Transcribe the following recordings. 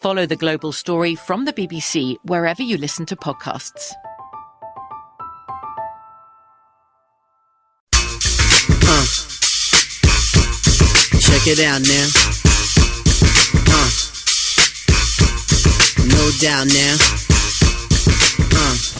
Follow the global story from the BBC wherever you listen to podcasts. Uh, check it out now. Uh, no doubt now.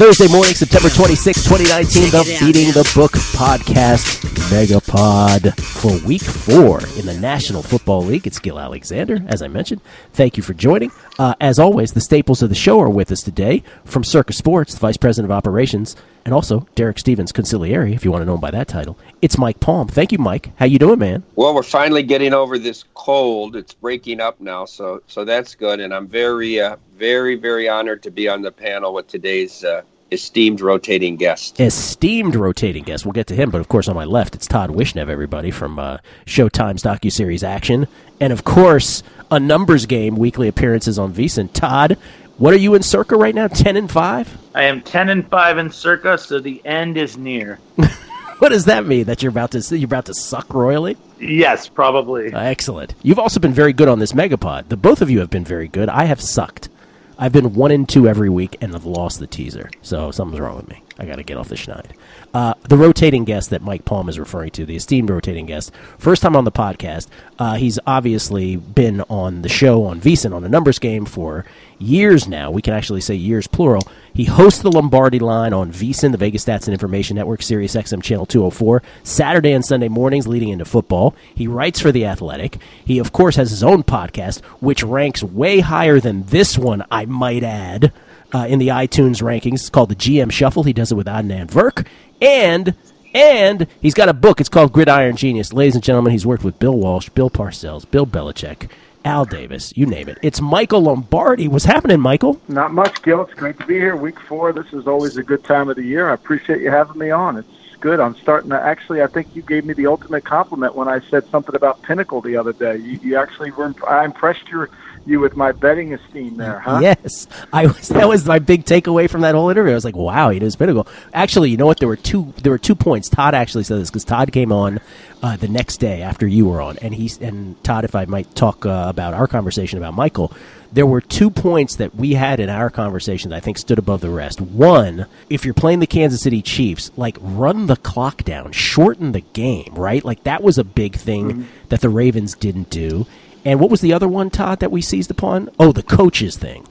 Thursday morning, September 26, 2019, the Beating the Book podcast Megapod for week four in the National Football League. It's Gil Alexander, as I mentioned. Thank you for joining. Uh, as always, the staples of the show are with us today from Circa Sports, the Vice President of Operations, and also Derek Stevens, Consigliere, if you want to know him by that title. It's Mike Palm. Thank you, Mike. How you doing, man? Well, we're finally getting over this cold. It's breaking up now, so so that's good. And I'm very, uh, very, very honored to be on the panel with today's uh, esteemed rotating guest. Esteemed rotating guest. We'll get to him, but of course, on my left, it's Todd Wishnev, everybody from uh, Showtime's docuseries Action, and of course, a numbers game weekly appearances on VSiN. Todd, what are you in Circa right now? Ten and five. I am ten and five in Circa, so the end is near. what does that mean? That you're about to you're about to suck royally? Yes, probably. Uh, excellent. You've also been very good on this megapod. The both of you have been very good. I have sucked. I've been one and two every week and have lost the teaser. So something's wrong with me. I got to get off the schneid. Uh, the rotating guest that Mike Palm is referring to, the esteemed rotating guest, first time on the podcast. Uh, he's obviously been on the show on VSiN on a numbers game for years now. We can actually say years plural. He hosts the Lombardi line on VSiN, the Vegas Stats and Information Network, Sirius XM Channel 204, Saturday and Sunday mornings leading into football. He writes for The Athletic. He, of course, has his own podcast, which ranks way higher than this one, I might add. Uh, in the iTunes rankings. It's called the GM Shuffle. He does it with Adnan Virk. And and he's got a book. It's called Gridiron Genius. Ladies and gentlemen, he's worked with Bill Walsh, Bill Parcells, Bill Belichick, Al Davis, you name it. It's Michael Lombardi. What's happening, Michael? Not much, Gil. It's great to be here. Week four. This is always a good time of the year. I appreciate you having me on. It's good. I'm starting to actually. I think you gave me the ultimate compliment when I said something about Pinnacle the other day. You, you actually were. I impressed your you with my betting esteem there, huh? Yes, I was. That was my big takeaway from that whole interview. I was like, "Wow, he knows Pinnacle." Actually, you know what? There were two. There were two points. Todd actually said this because Todd came on uh, the next day after you were on, and he and Todd, if I might talk uh, about our conversation about Michael, there were two points that we had in our conversation that I think stood above the rest. One, if you're playing the Kansas City Chiefs, like run the clock down, shorten the game, right? Like that was a big thing mm-hmm. that the Ravens didn't do. And what was the other one, Todd, that we seized upon? Oh, the coaches thing.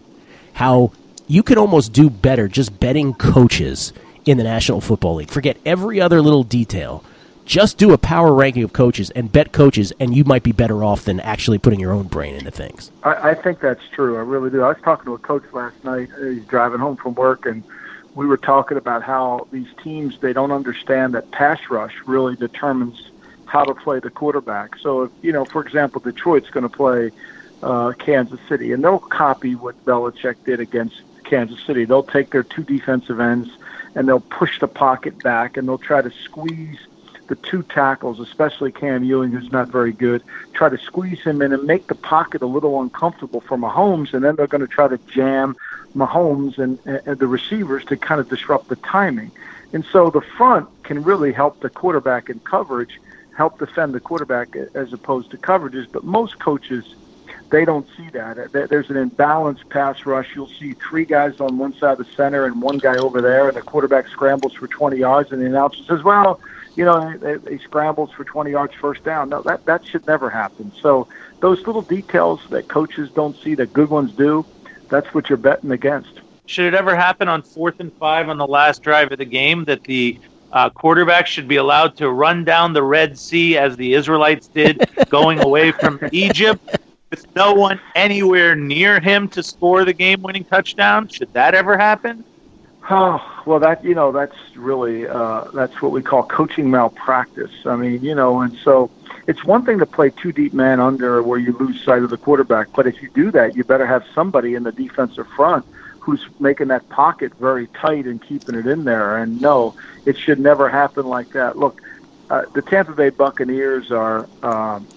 How you could almost do better just betting coaches in the National Football League. Forget every other little detail. Just do a power ranking of coaches and bet coaches, and you might be better off than actually putting your own brain into things. I, I think that's true. I really do. I was talking to a coach last night. He's driving home from work, and we were talking about how these teams they don't understand that pass rush really determines how to play the quarterback. So, you know, for example, Detroit's going to play uh, Kansas City, and they'll copy what Belichick did against Kansas City. They'll take their two defensive ends and they'll push the pocket back, and they'll try to squeeze the two tackles, especially Cam Erving, who's not very good, try to squeeze him in and make the pocket a little uncomfortable for Mahomes, and then they're going to try to jam Mahomes and, and the receivers to kind of disrupt the timing. And so the front can really help the quarterback in coverage, help defend the quarterback as opposed to coverages. But most coaches, they don't see that. There's an imbalanced pass rush. You'll see three guys on one side of the center and one guy over there, and the quarterback scrambles for 20 yards, and the announcer says, "Well, you know, he scrambles for 20 yards first down." No, that that should never happen. So those little details that coaches don't see that good ones do, that's what you're betting against. Should it ever happen on fourth and five on the last drive of the game that the uh, quarterback should be allowed to run down the Red Sea as the Israelites did going away from Egypt with no one anywhere near him to score the game winning touchdown? Should that ever happen? Oh, well, that, you know, that's really, uh, that's what we call coaching malpractice. I mean, you know, and so it's one thing to play two deep man under where you lose sight of the quarterback, but if you do that, you better have somebody in the defensive front who's making that pocket very tight and keeping it in there. And no, it should never happen like that. Look, uh, the Tampa Bay Buccaneers are, um,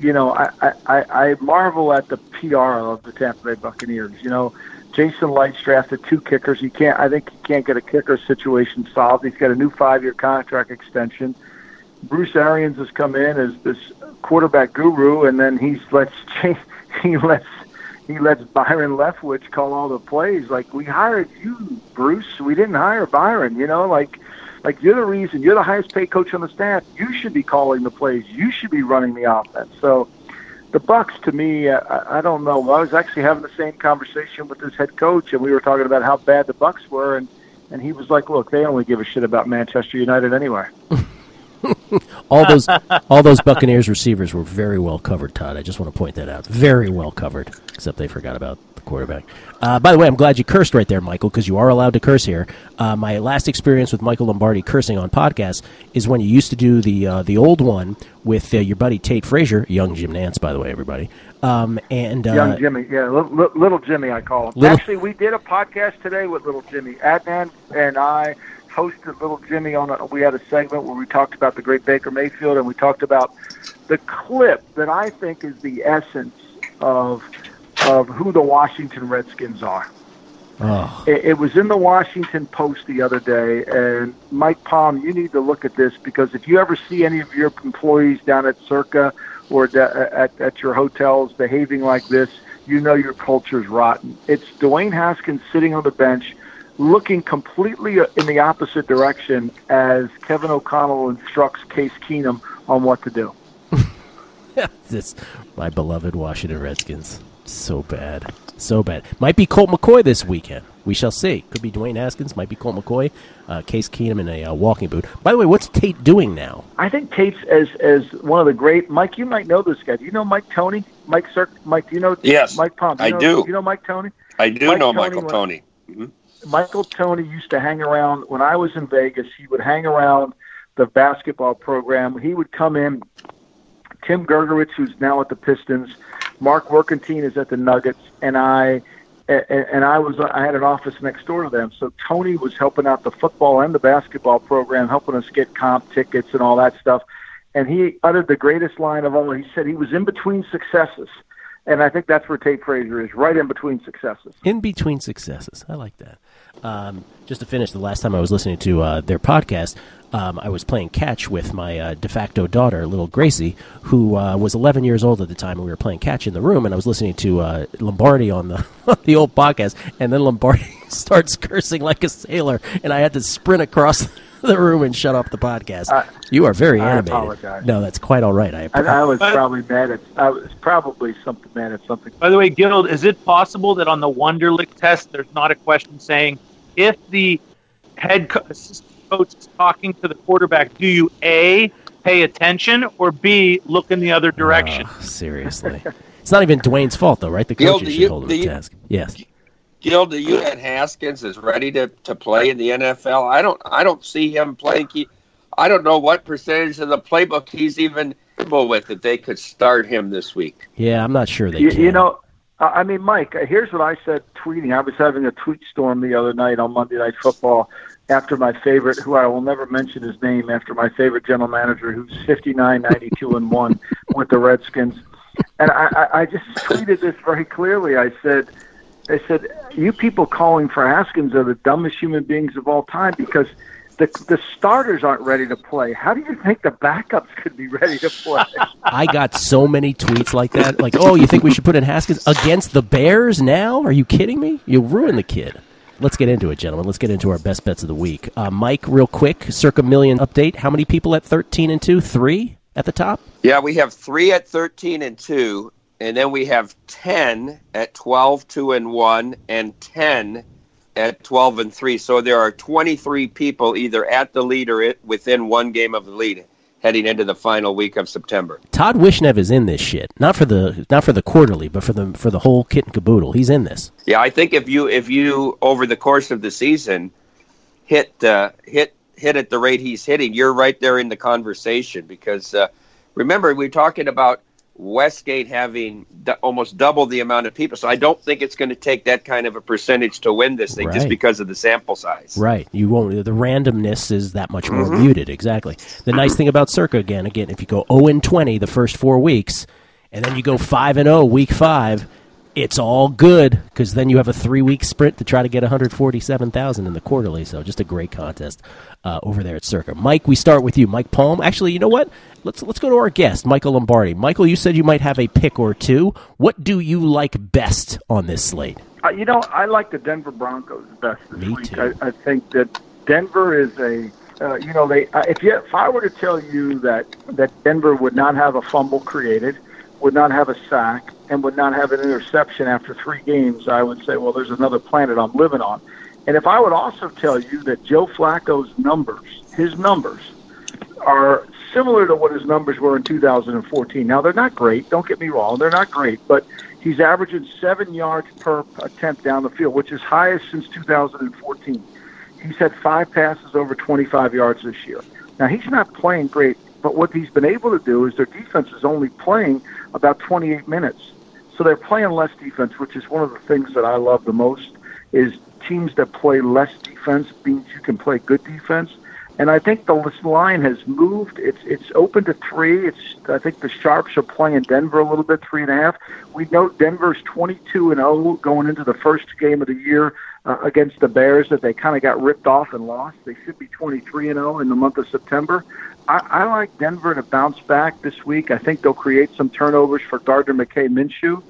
you know, I, I, I marvel at the PR of the Tampa Bay Buccaneers. You know, Jason Licht's drafted two kickers. He can't. I think he can't get a kicker situation solved. He's got a new five-year contract extension. Bruce Arians has come in as this quarterback guru, and then he's lets he lets he lets Byron Leftwich call all the plays. Like we hired you, Bruce. We didn't hire Byron. You know, like like you're the reason. You're the highest paid coach on the staff. You should be calling the plays. You should be running the offense. So the Bucs, to me, I, I don't know. I was actually having the same conversation with his head coach, and we were talking about how bad the Bucs were, and and he was like, "Look, they only give a shit about Manchester United anyway." all those all those Buccaneers receivers were very well covered, Todd. I just want to point that out. Very well covered, except they forgot about the quarterback. Uh, by the way, I'm glad you cursed right there, Michael, because you are allowed to curse here. Uh, my last experience with Michael Lombardi cursing on podcasts is when you used to do the uh, the old one with uh, your buddy Tate Frazier, young Jim Nantz, by the way, everybody. Um, and uh, young Jimmy, yeah, little, little Jimmy, I call him. Little, Actually, we did a podcast today with little Jimmy. Adnan and I hosted Little Jimmy on. A, we had a segment where we talked about the great Baker Mayfield, and we talked about the clip that I think is the essence of of who the Washington Redskins are. Oh. It, it was in the Washington Post the other day, and Mike Palm, you need to look at this because if you ever see any of your employees down at Circa or at, at your hotels behaving like this, you know your culture is rotten. It's Dwayne Haskins sitting on the bench looking completely in the opposite direction as Kevin O'Connell instructs Case Keenum on what to do. this, my beloved Washington Redskins, so bad, so bad. Might be Colt McCoy this weekend. We shall see. Could be Dwayne Haskins. Might be Colt McCoy. Uh, Case Keenum in a uh, walking boot. By the way, what's Tate doing now? I think Tate's as as one of the great. Mike, you might know this guy. Do you know Mike Tony? Mike Sir, Mike, do you know? Yes. Mike Palm. I know, do. Do you know Mike Tony? I do Mike know Tony Michael went- Tony. hmm Michael Tony used to hang around when I was in Vegas. He would hang around the basketball program. He would come in. Tim Grgurich, who's now at the Pistons, Mark Warkentien is at the Nuggets, and I and I was I had an office next door to them. So Tony was helping out the football and the basketball program, helping us get comp tickets and all that stuff. And he uttered the greatest line of all. He said he was in between successes. And I think that's where Tate Frazier is, right in between successes. In between successes. I like that. Um, just to finish, the last time I was listening to uh, their podcast, um, I was playing catch with my uh, de facto daughter, little Gracie, who uh, was 11 years old at the time. And we were playing catch in the room, and I was listening to uh, Lombardi on the the old podcast, and then Lombardi starts cursing like a sailor, and I had to sprint across the room and shut off the podcast. I- you are very I animated. apologize. No, that's quite all right. I, I, I was probably mad at. I was probably something mad at something. By the way, Guild, is it possible that on the Wonderlic test, there's not a question saying if the head co- assistant coach is talking to the quarterback, do you A, pay attention, or B, look in the other oh, direction? Oh, seriously. it's not even Dwayne's fault, though, right? The Gil, coaches do should you- hold him do to task. Yes. Gil, do you and Haskins is ready to, to play in the NFL? I don't I don't see him playing. He, I don't know what percentage of the playbook he's even able with that they could start him this week. Yeah, I'm not sure they You, can. you know, I I mean, Mike. uh, Here's what I said tweeting. I was having a tweet storm the other night on Monday Night Football after my favorite, who I will never mention his name, after my favorite general manager, who's 59, 92, and one with the Redskins. And I, I, I just tweeted this very clearly. I said, I said, you people calling for Haskins are the dumbest human beings of all time because the the starters aren't ready to play. How do you think the backups could be ready to play? I got so many tweets like that. Like, oh, you think we should put in Haskins against the Bears now? Are you kidding me? You'll ruin the kid. Let's get into it, gentlemen. Let's get into our best bets of the week. Uh, Mike, real quick, circa million update. How many people at 13 and 2? Three at the top? Yeah, we have three at 13 and 2, and then we have 10 at 12, 2 and 1, and 10 at 12 and 3. So there are 23 people either at the lead or it, within one game of the lead heading into the final week of September. Todd Wishnev is in this shit. Not for the not for the quarterly, but for the for the whole kit and caboodle. He's in this. Yeah, I think if you if you over the course of the season hit uh, hit hit at the rate he's hitting, you're right there in the conversation because uh, remember we're talking about Westgate having d- almost double the amount of people. So I don't think it's going to take that kind of a percentage to win this thing just because of the sample size. Right. You won't. The randomness is that much more Mhm. muted. Exactly. The nice thing about Circa again, again, if you go 0 and 20 the first four weeks, and then you go 5 and 0 week five, it's all good because then you have a three week sprint to try to get 147,000 in the quarterly. So just a great contest uh, over there at Circa. Mike, we start with you, Mike Palm. Actually, you know what? Let's let's go to our guest, Michael Lombardi. Michael, you said you might have a pick or two. What do you like best on this slate? Uh, you know, I like the Denver Broncos best this Me week. too. I, I think that Denver is a, uh, you know, they. Uh, if you, if I were to tell you that that Denver would not have a fumble created, would not have a sack, and would not have an interception after three games, I would say, well, there's another planet I'm living on. And if I would also tell you that Joe Flacco's numbers, his numbers, are similar to what his numbers were in 2014. Now they're not great. Don't get me wrong; they're not great, but he's averaging seven yards per attempt down the field, which is highest since 2014. He's had five passes over 25 yards this year. Now he's not playing great, but what he's been able to do is their defense is only playing about 28 minutes, so they're playing less defense, which is one of the things that I love the most. Is teams that play less defense means you can play good defense. And I think the line has moved. It's it's open to three. It's I think the sharps are playing Denver a little bit, three and a half. We know Denver's twenty two and zero going into the first game of the year uh, against the Bears that they kind of got ripped off and lost. They should be twenty three and zero in the month of September. I, I like Denver to bounce back this week. I think they'll create some turnovers for Gardner McKay Minshew,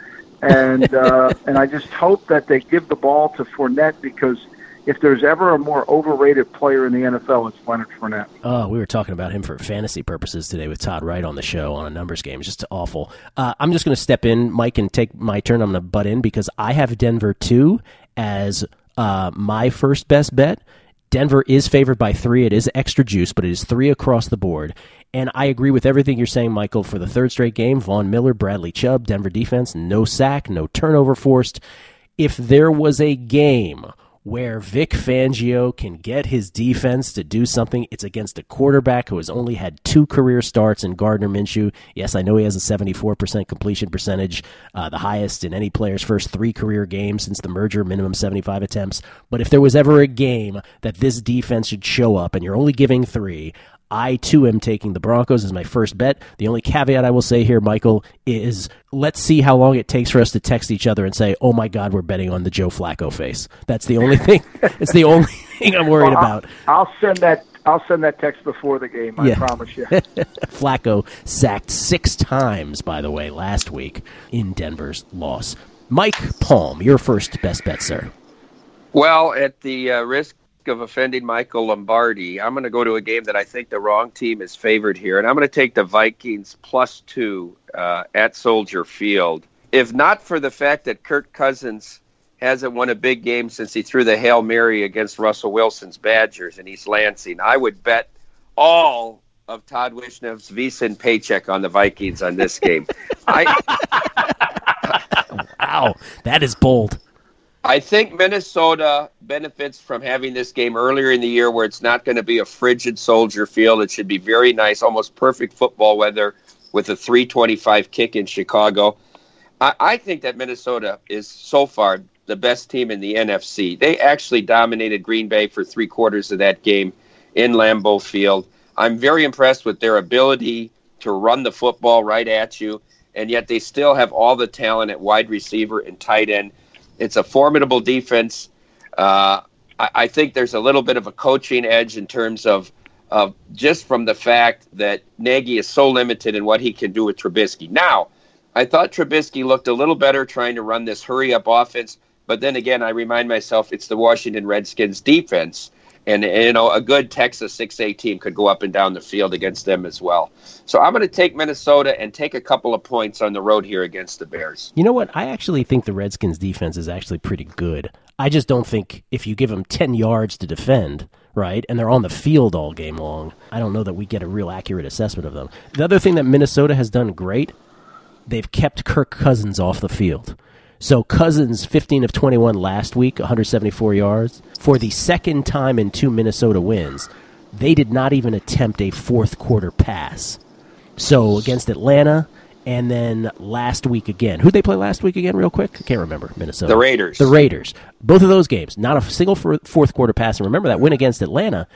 and uh, and I just hope that they give the ball to Fournette because if there's ever a more overrated player in the NFL, it's Leonard Fournette. Oh, we were talking about him for fantasy purposes today with Todd Wright on the show on a numbers game. It's just awful. Uh, I'm just going to step in, Mike, and take my turn. I'm going to butt in because I have Denver two as uh, my first best bet. Denver is favored by three. It is extra juice, but it is three across the board. And I agree with everything you're saying, Michael. For the third straight game, Von Miller, Bradley Chubb, Denver defense, no sack, no turnover forced. If there was a game where Vic Fangio can get his defense to do something. It's against a quarterback who has only had two career starts in Gardner Minshew. Yes, I know he has a 74% completion percentage, uh, the highest in any player's first three career games since the merger, minimum 75 attempts. But if there was ever a game that this defense should show up and you're only giving three, I too am taking the Broncos as my first bet. The only caveat I will say here, Michael, is let's see how long it takes for us to text each other and say, "Oh my God, we're betting on the Joe Flacco face." That's the only thing. it's the only thing I'm worried Well, I'll- about. I'll, send that. I'll send that text before the game. I Yeah. promise you. Flacco sacked six times, by the way, last week in Denver's loss. Mike Palm, your first best bet, sir. Well, at the uh, risk of offending Michael Lombardi, I'm going to go to a game that I think the wrong team is favored here, and I'm going to take the Vikings plus two uh, at Soldier Field. If not for the fact that Kirk Cousins hasn't won a big game since he threw the Hail Mary against Russell Wilson's Badgers in East Lansing, I would bet all of Todd Wishnev's visa and paycheck on the Vikings on this game. I, Wow, that is bold. I think Minnesota benefits from having this game earlier in the year where it's not going to be a frigid soldier field. It should be very nice, almost perfect football weather with a 325 kick in Chicago. I, I think that Minnesota is so far the best team in the NFC. They actually dominated Green Bay for three quarters of that game in Lambeau Field. I'm very impressed with their ability to run the football right at you, and yet they still have all the talent at wide receiver and tight end it's a formidable defense. Uh, I, I think there's a little bit of a coaching edge in terms of of just from the fact that Nagy is so limited in what he can do with Trubisky. Now, I thought Trubisky looked a little better trying to run this hurry up offense, but then again, I remind myself it's the Washington Redskins defense. And, you know, a good Texas 6A team could go up and down the field against them as well. So I'm going to take Minnesota and take a couple of points on the road here against the Bears. You know what? I actually think the Redskins defense is actually pretty good. I just don't think if you give them 10 yards to defend, right, and they're on the field all game long, I don't know that we get a real accurate assessment of them. The other thing that Minnesota has done great, they've kept Kirk Cousins off the field. So Cousins, 15 of 21 last week, 174 yards. For the second time in two Minnesota wins, they did not even attempt a fourth quarter pass. So against Atlanta, and then last week again. Who'd they play last week again, real quick? I can't remember. Minnesota. The Raiders. The Raiders. Both of those games, not a single fourth quarter pass. And remember that win against Atlanta,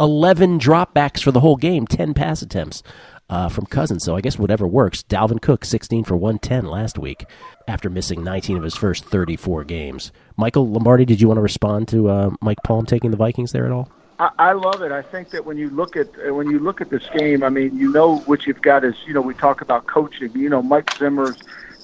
11 dropbacks for the whole game, 10 pass attempts uh, from Cousins. So I guess whatever works. Dalvin Cook, 16 for 110 last week after missing 19 of his first 34 games. Michael Lombardi, did you want to respond to uh, Mike Palm taking the Vikings there at all? I, I love it. I think that when you look at when you look at this game, I mean, you know what you've got is you know we talk about coaching. You know, Mike Zimmer's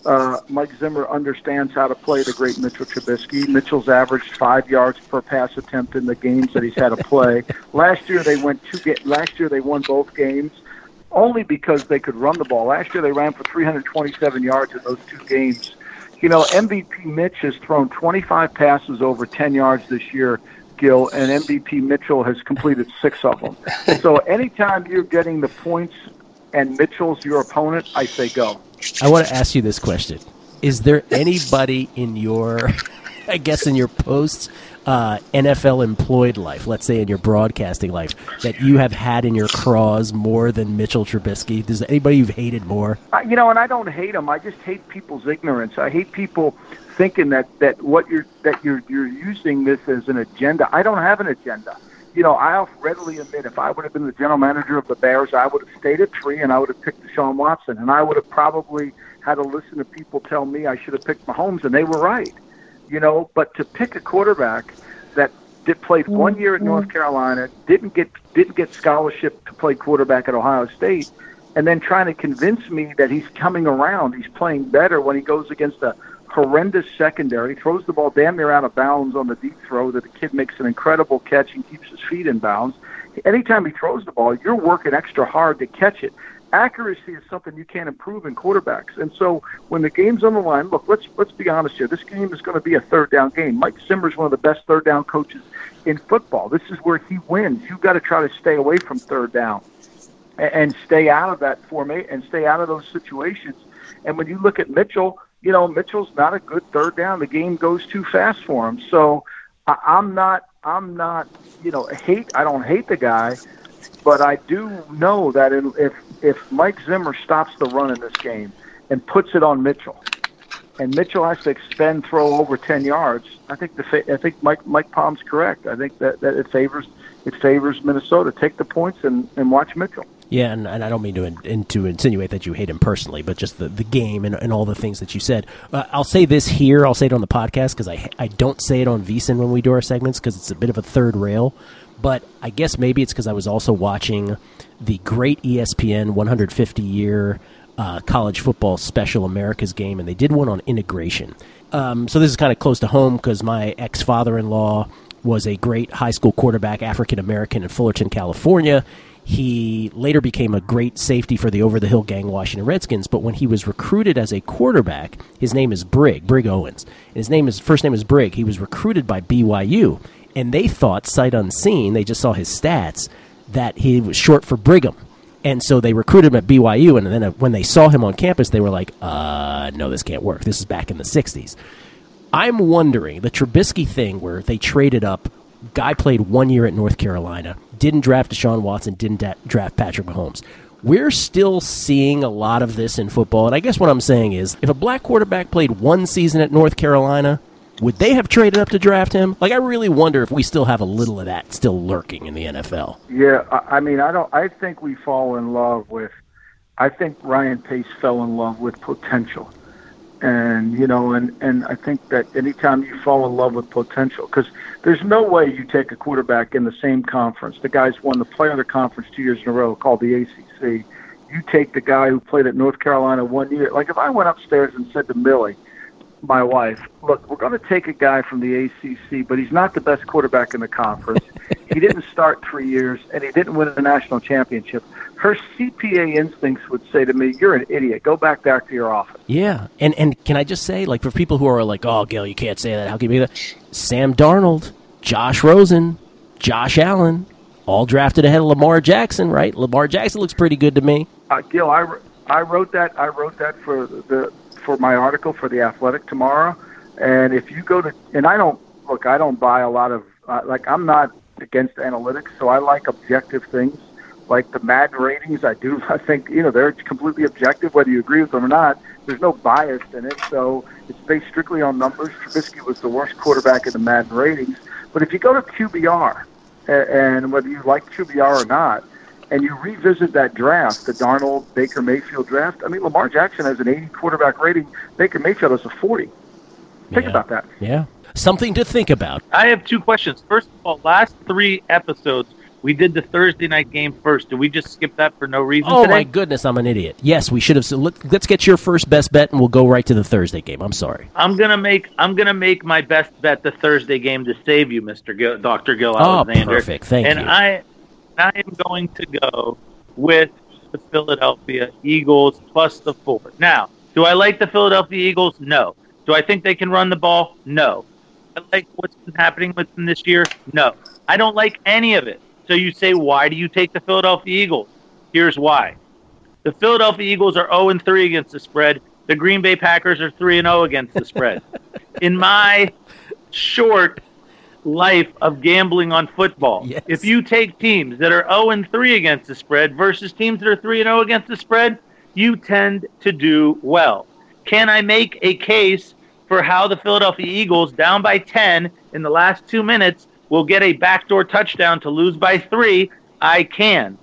uh, Mike Zimmer understands how to play the great Mitchell Trubisky. Mitchell's averaged five yards per pass attempt in the games that he's had to play. last year they went two. Get, last year they won both games only because they could run the ball. Last year they ran for 327 yards in those two games. You know, MVP Mitch has thrown 25 passes over 10 yards this year. Gill, and MVP Mitchell has completed six of them. so anytime you're getting the points and Mitchell's your opponent, I say go. I want to ask you this question: Is there anybody in your, I guess, in your post uh, NFL employed life, let's say in your broadcasting life, that you have had in your craws more than Mitchell Trubisky? Does anybody you've hated more? Uh, you know, and I don't hate them. I just hate people's ignorance. I hate people thinking that that what you're that you're you're using this as an agenda. I don't have an agenda. You know, I'll readily admit if I would have been the general manager of the Bears, I would have stayed at three and I would have picked Deshaun Watson, and I would have probably had to listen to people tell me I should have picked Mahomes, and they were right. You know, but to pick a quarterback that did played mm-hmm. one year at North Carolina, didn't get didn't get scholarship to play quarterback at Ohio State, and then trying to convince me that he's coming around, he's playing better when he goes against a horrendous secondary, throws the ball damn near out of bounds on the deep throw that the kid makes an incredible catch and keeps his feet in bounds. Anytime he throws the ball, you're working extra hard to catch it. Accuracy is something you can't improve in quarterbacks. And so when the game's on the line, look, let's let's be honest here. This game is going to be a third down game. Mike Zimmer's one of the best third down coaches in football. This is where he wins. You've got to try to stay away from third down and, and stay out of that formation and stay out of those situations. And when you look at Mitchell, you know, Mitchell's not a good third down. The game goes too fast for him. So I, I'm not, I'm not, you know, hate. I don't hate the guy, but I do know that if if Mike Zimmer stops the run in this game and puts it on Mitchell, and Mitchell has to expend throw over ten yards, I think the I think Mike Mike Palm's correct. I think that, that it favors it favors Minnesota. Take the points and, and watch Mitchell. Yeah, and, and I don't mean to in, to insinuate that you hate him personally, but just the, the game and, and all the things that you said. Uh, I'll say this here. I'll say it on the podcast because I I don't say it on VSiN when we do our segments because it's a bit of a third rail. But I guess maybe it's because I was also watching the great ESPN 150 year uh, college football special America's game, and they did one on integration. Um, so this is kind of close to home because my ex father in law was a great high school quarterback, African American in Fullerton, California. He later became a great safety for the over the hill gang Washington Redskins, but when he was recruited as a quarterback, his name is Brig, Brig Owens. His name is first name is Brig. He was recruited by BYU, and they thought sight unseen, they just saw his stats that he was short for Brigham. And so they recruited him at BYU, and then when they saw him on campus, they were like, uh, no, this can't work. This is back in the 60s. I'm wondering the Trubisky thing where they traded up, guy played one year at North Carolina, didn't draft Deshaun Watson, didn't da- draft Patrick Mahomes. We're still seeing a lot of this in football. And I guess what I'm saying is if a black quarterback played one season at North Carolina, would they have traded up to draft him? Like, I really wonder if we still have a little of that still lurking in the NFL. Yeah, I mean, I don't. I think we fall in love with. I think Ryan Pace fell in love with potential. And you know, and and I think that anytime you fall in love with potential, because there's no way you take a quarterback in the same conference. The guy's won the Player of the Conference two years in a row, called the ACC. You take the guy who played at North Carolina one year. Like if I went upstairs and said to Millie, my wife, look, we're going to take a guy from the ACC, but he's not the best quarterback in the conference. he didn't start three years, and he didn't win a national championship. Her CPA instincts would say to me, "You're an idiot. Go back back to your office." Yeah, and and can I just say, like, for people who are like, "Oh, Gil, you can't say that. How can you be that?" Sam Darnold, Josh Rosen, Josh Allen, all drafted ahead of Lamar Jackson, right? Lamar Jackson looks pretty good to me. Uh, Gil, I, I wrote that. I wrote that for the for my article for the Athletic tomorrow. And if you go to, and I don't look, I don't buy a lot of uh, like I'm not against analytics, so I like objective things, like the Madden ratings. I do. I think you know they're completely objective, whether you agree with them or not. There's no bias in it, so it's based strictly on numbers. Trubisky was the worst quarterback in the Madden ratings, but if you go to QBR, and whether you like QBR or not, and you revisit that draft, the Darnold Baker Mayfield draft, I mean, Lamar Jackson has an 80 quarterback rating. Baker Mayfield has a 40. Think yeah. about that. Yeah. Something to think about. I have two questions. First of all, last three episodes, we did the Thursday night game first. Did we just skip that for no reason? Oh today? my goodness, I'm an idiot. Yes, we should have. So let, let's get your first best bet, and we'll go right to the Thursday game. I'm sorry. I'm gonna make I'm gonna make my best bet the Thursday game to save you, Mister Gil, Doctor Gil Oh, Alexander. perfect. Thank and you. And I I am going to go with the Philadelphia Eagles plus the four. Now, do I like the Philadelphia Eagles? No. Do I think they can run the ball? No. I like what's been happening with them this year? No. I don't like any of it. So you say, why do you take the Philadelphia Eagles? Here's why. The Philadelphia Eagles are 0 and 3 against the spread. The Green Bay Packers are 3 and 0 against the spread. In my short life of gambling on football, Yes. if you take teams that are 0 and 3 against the spread versus teams that are 3 and 0 against the spread, you tend to do well. Can I make a case for how the Philadelphia Eagles, down by 10 in the last two minutes, will get a backdoor touchdown to lose by three? I can.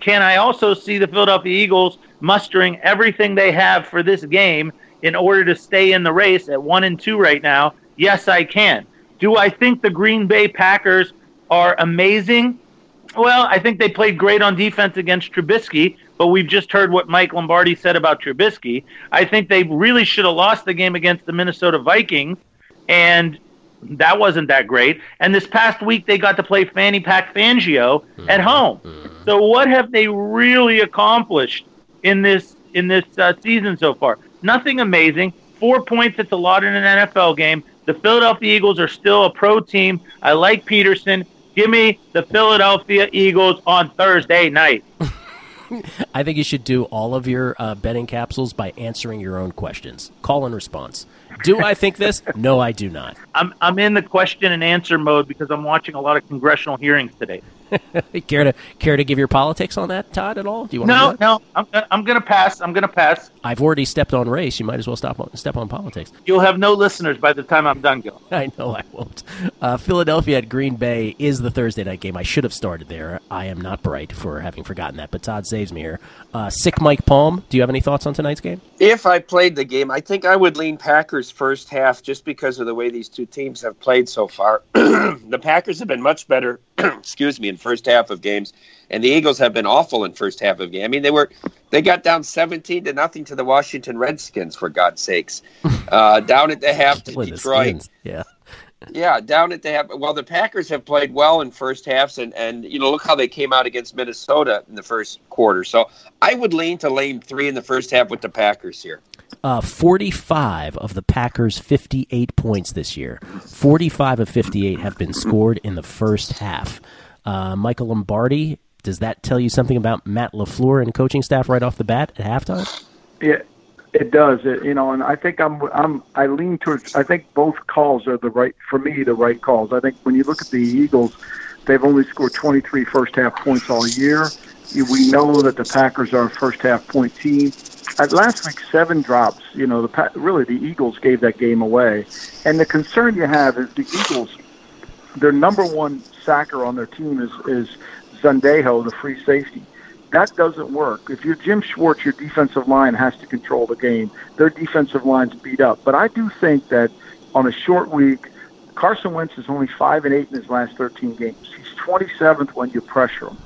Can I also see the Philadelphia Eagles mustering everything they have for this game in order to stay in the race at one and two right now? Yes, I can. Do I think the Green Bay Packers are amazing? Well, I think they played great on defense against Trubisky, but we've just heard what Mike Lombardi said about Trubisky. I think they really should have lost the game against the Minnesota Vikings, and that wasn't that great. And this past week, they got to play Fanny Pack Fangio at home. So, what have they really accomplished in this in this uh, season so far? Nothing amazing. Four points. It's a lot in an NFL game. The Philadelphia Eagles are still a pro team. I like Peterson. Give me the Philadelphia Eagles on Thursday night. I think you should do all of your uh, betting capsules by answering your own questions. Call and response. Do I think this? No, I do not. I'm I'm in the question and answer mode because I'm watching a lot of congressional hearings today. care to care to give your politics on that, Todd? At all? Do you want No, to do no, I'm gonna- I'm gonna pass. I'm gonna pass. I've already stepped on race. You might as well stop on, step on politics. You'll have no listeners by the time I'm done, Gil. I know I won't. Uh, Philadelphia at Green Bay is the Thursday night game. I should have started there. I am not bright for having forgotten that, but Todd saves me here. Uh, sick Mike Palm. Do you have any thoughts on tonight's game? If I played the game, I think I would lean Packers first half just because of the way these two teams have played so far. the Packers have been much better, excuse me, in first half of games, and the Eagles have been awful in first half of game. I mean, they were they got down 17 to nothing to the Washington Redskins for God's sakes. Uh, down at the half to Detroit. Yeah. Yeah, down at the half. Well, the Packers have played well in first halves, and and you know look how they came out against Minnesota in the first quarter. So I would lean to lane three in the first half with the Packers here. Uh, 45 of the Packers' 58 points this year. 45 of 58 have been scored in the first half. Uh, Michael Lombardi, does that tell you something about Matt LaFleur and coaching staff right off the bat at halftime? Yeah, it does. It, you know, and I think I'm I'm I lean towards. I think both calls are the right for me. The right calls. I think when you look at the Eagles, they've only scored 23 first half points all year. We know that the Packers are a first half point team. At last week, seven drops. You know, the really the Eagles gave that game away. And the concern you have is the Eagles. Their number one sacker on their team is is Zundejo, the free safety. that doesn't work. If you're Jim Schwartz, your defensive line has to control the game. Their defensive line's beat up. But I do think that on a short week, Carson Wentz is only five and eight in his last 13 games. He's 27th when you pressure him.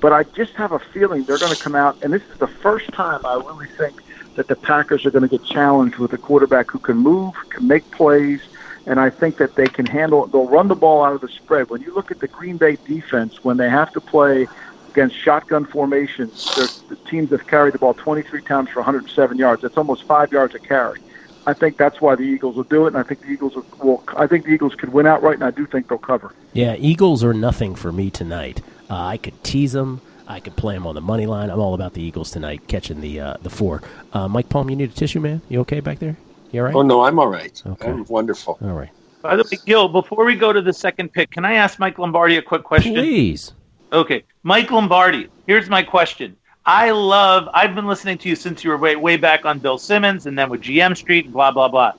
But I just have a feeling they're going to come out, and this is the first time I really think that the Packers are going to get challenged with a quarterback who can move, can make plays, and I think that they can handle it. They'll run the ball out of the spread. When you look at the Green Bay defense, when they have to play against shotgun formations, the teams have carried the ball 23 times for 107 yards. That's almost five yards a carry. I think that's why the Eagles will do it, and I think the Eagles will. will I think the Eagles could win outright, and I do think they'll cover. Yeah, Eagles are nothing for me tonight. Uh, I could tease them. I could play them on the money line. I'm all about the Eagles tonight, catching the uh, the four. Uh, Mike Palm, you need a tissue, man? You okay back there? You all right? Oh no, I'm all right. Okay. I'm wonderful. All right. By the way, Gil, before we go to the second pick, can I ask Mike Lombardi a quick question? Please. Okay, Mike Lombardi. Here's my question. I love. I've been listening to you since you were way way back on Bill Simmons, and then with GM Street, blah blah blah.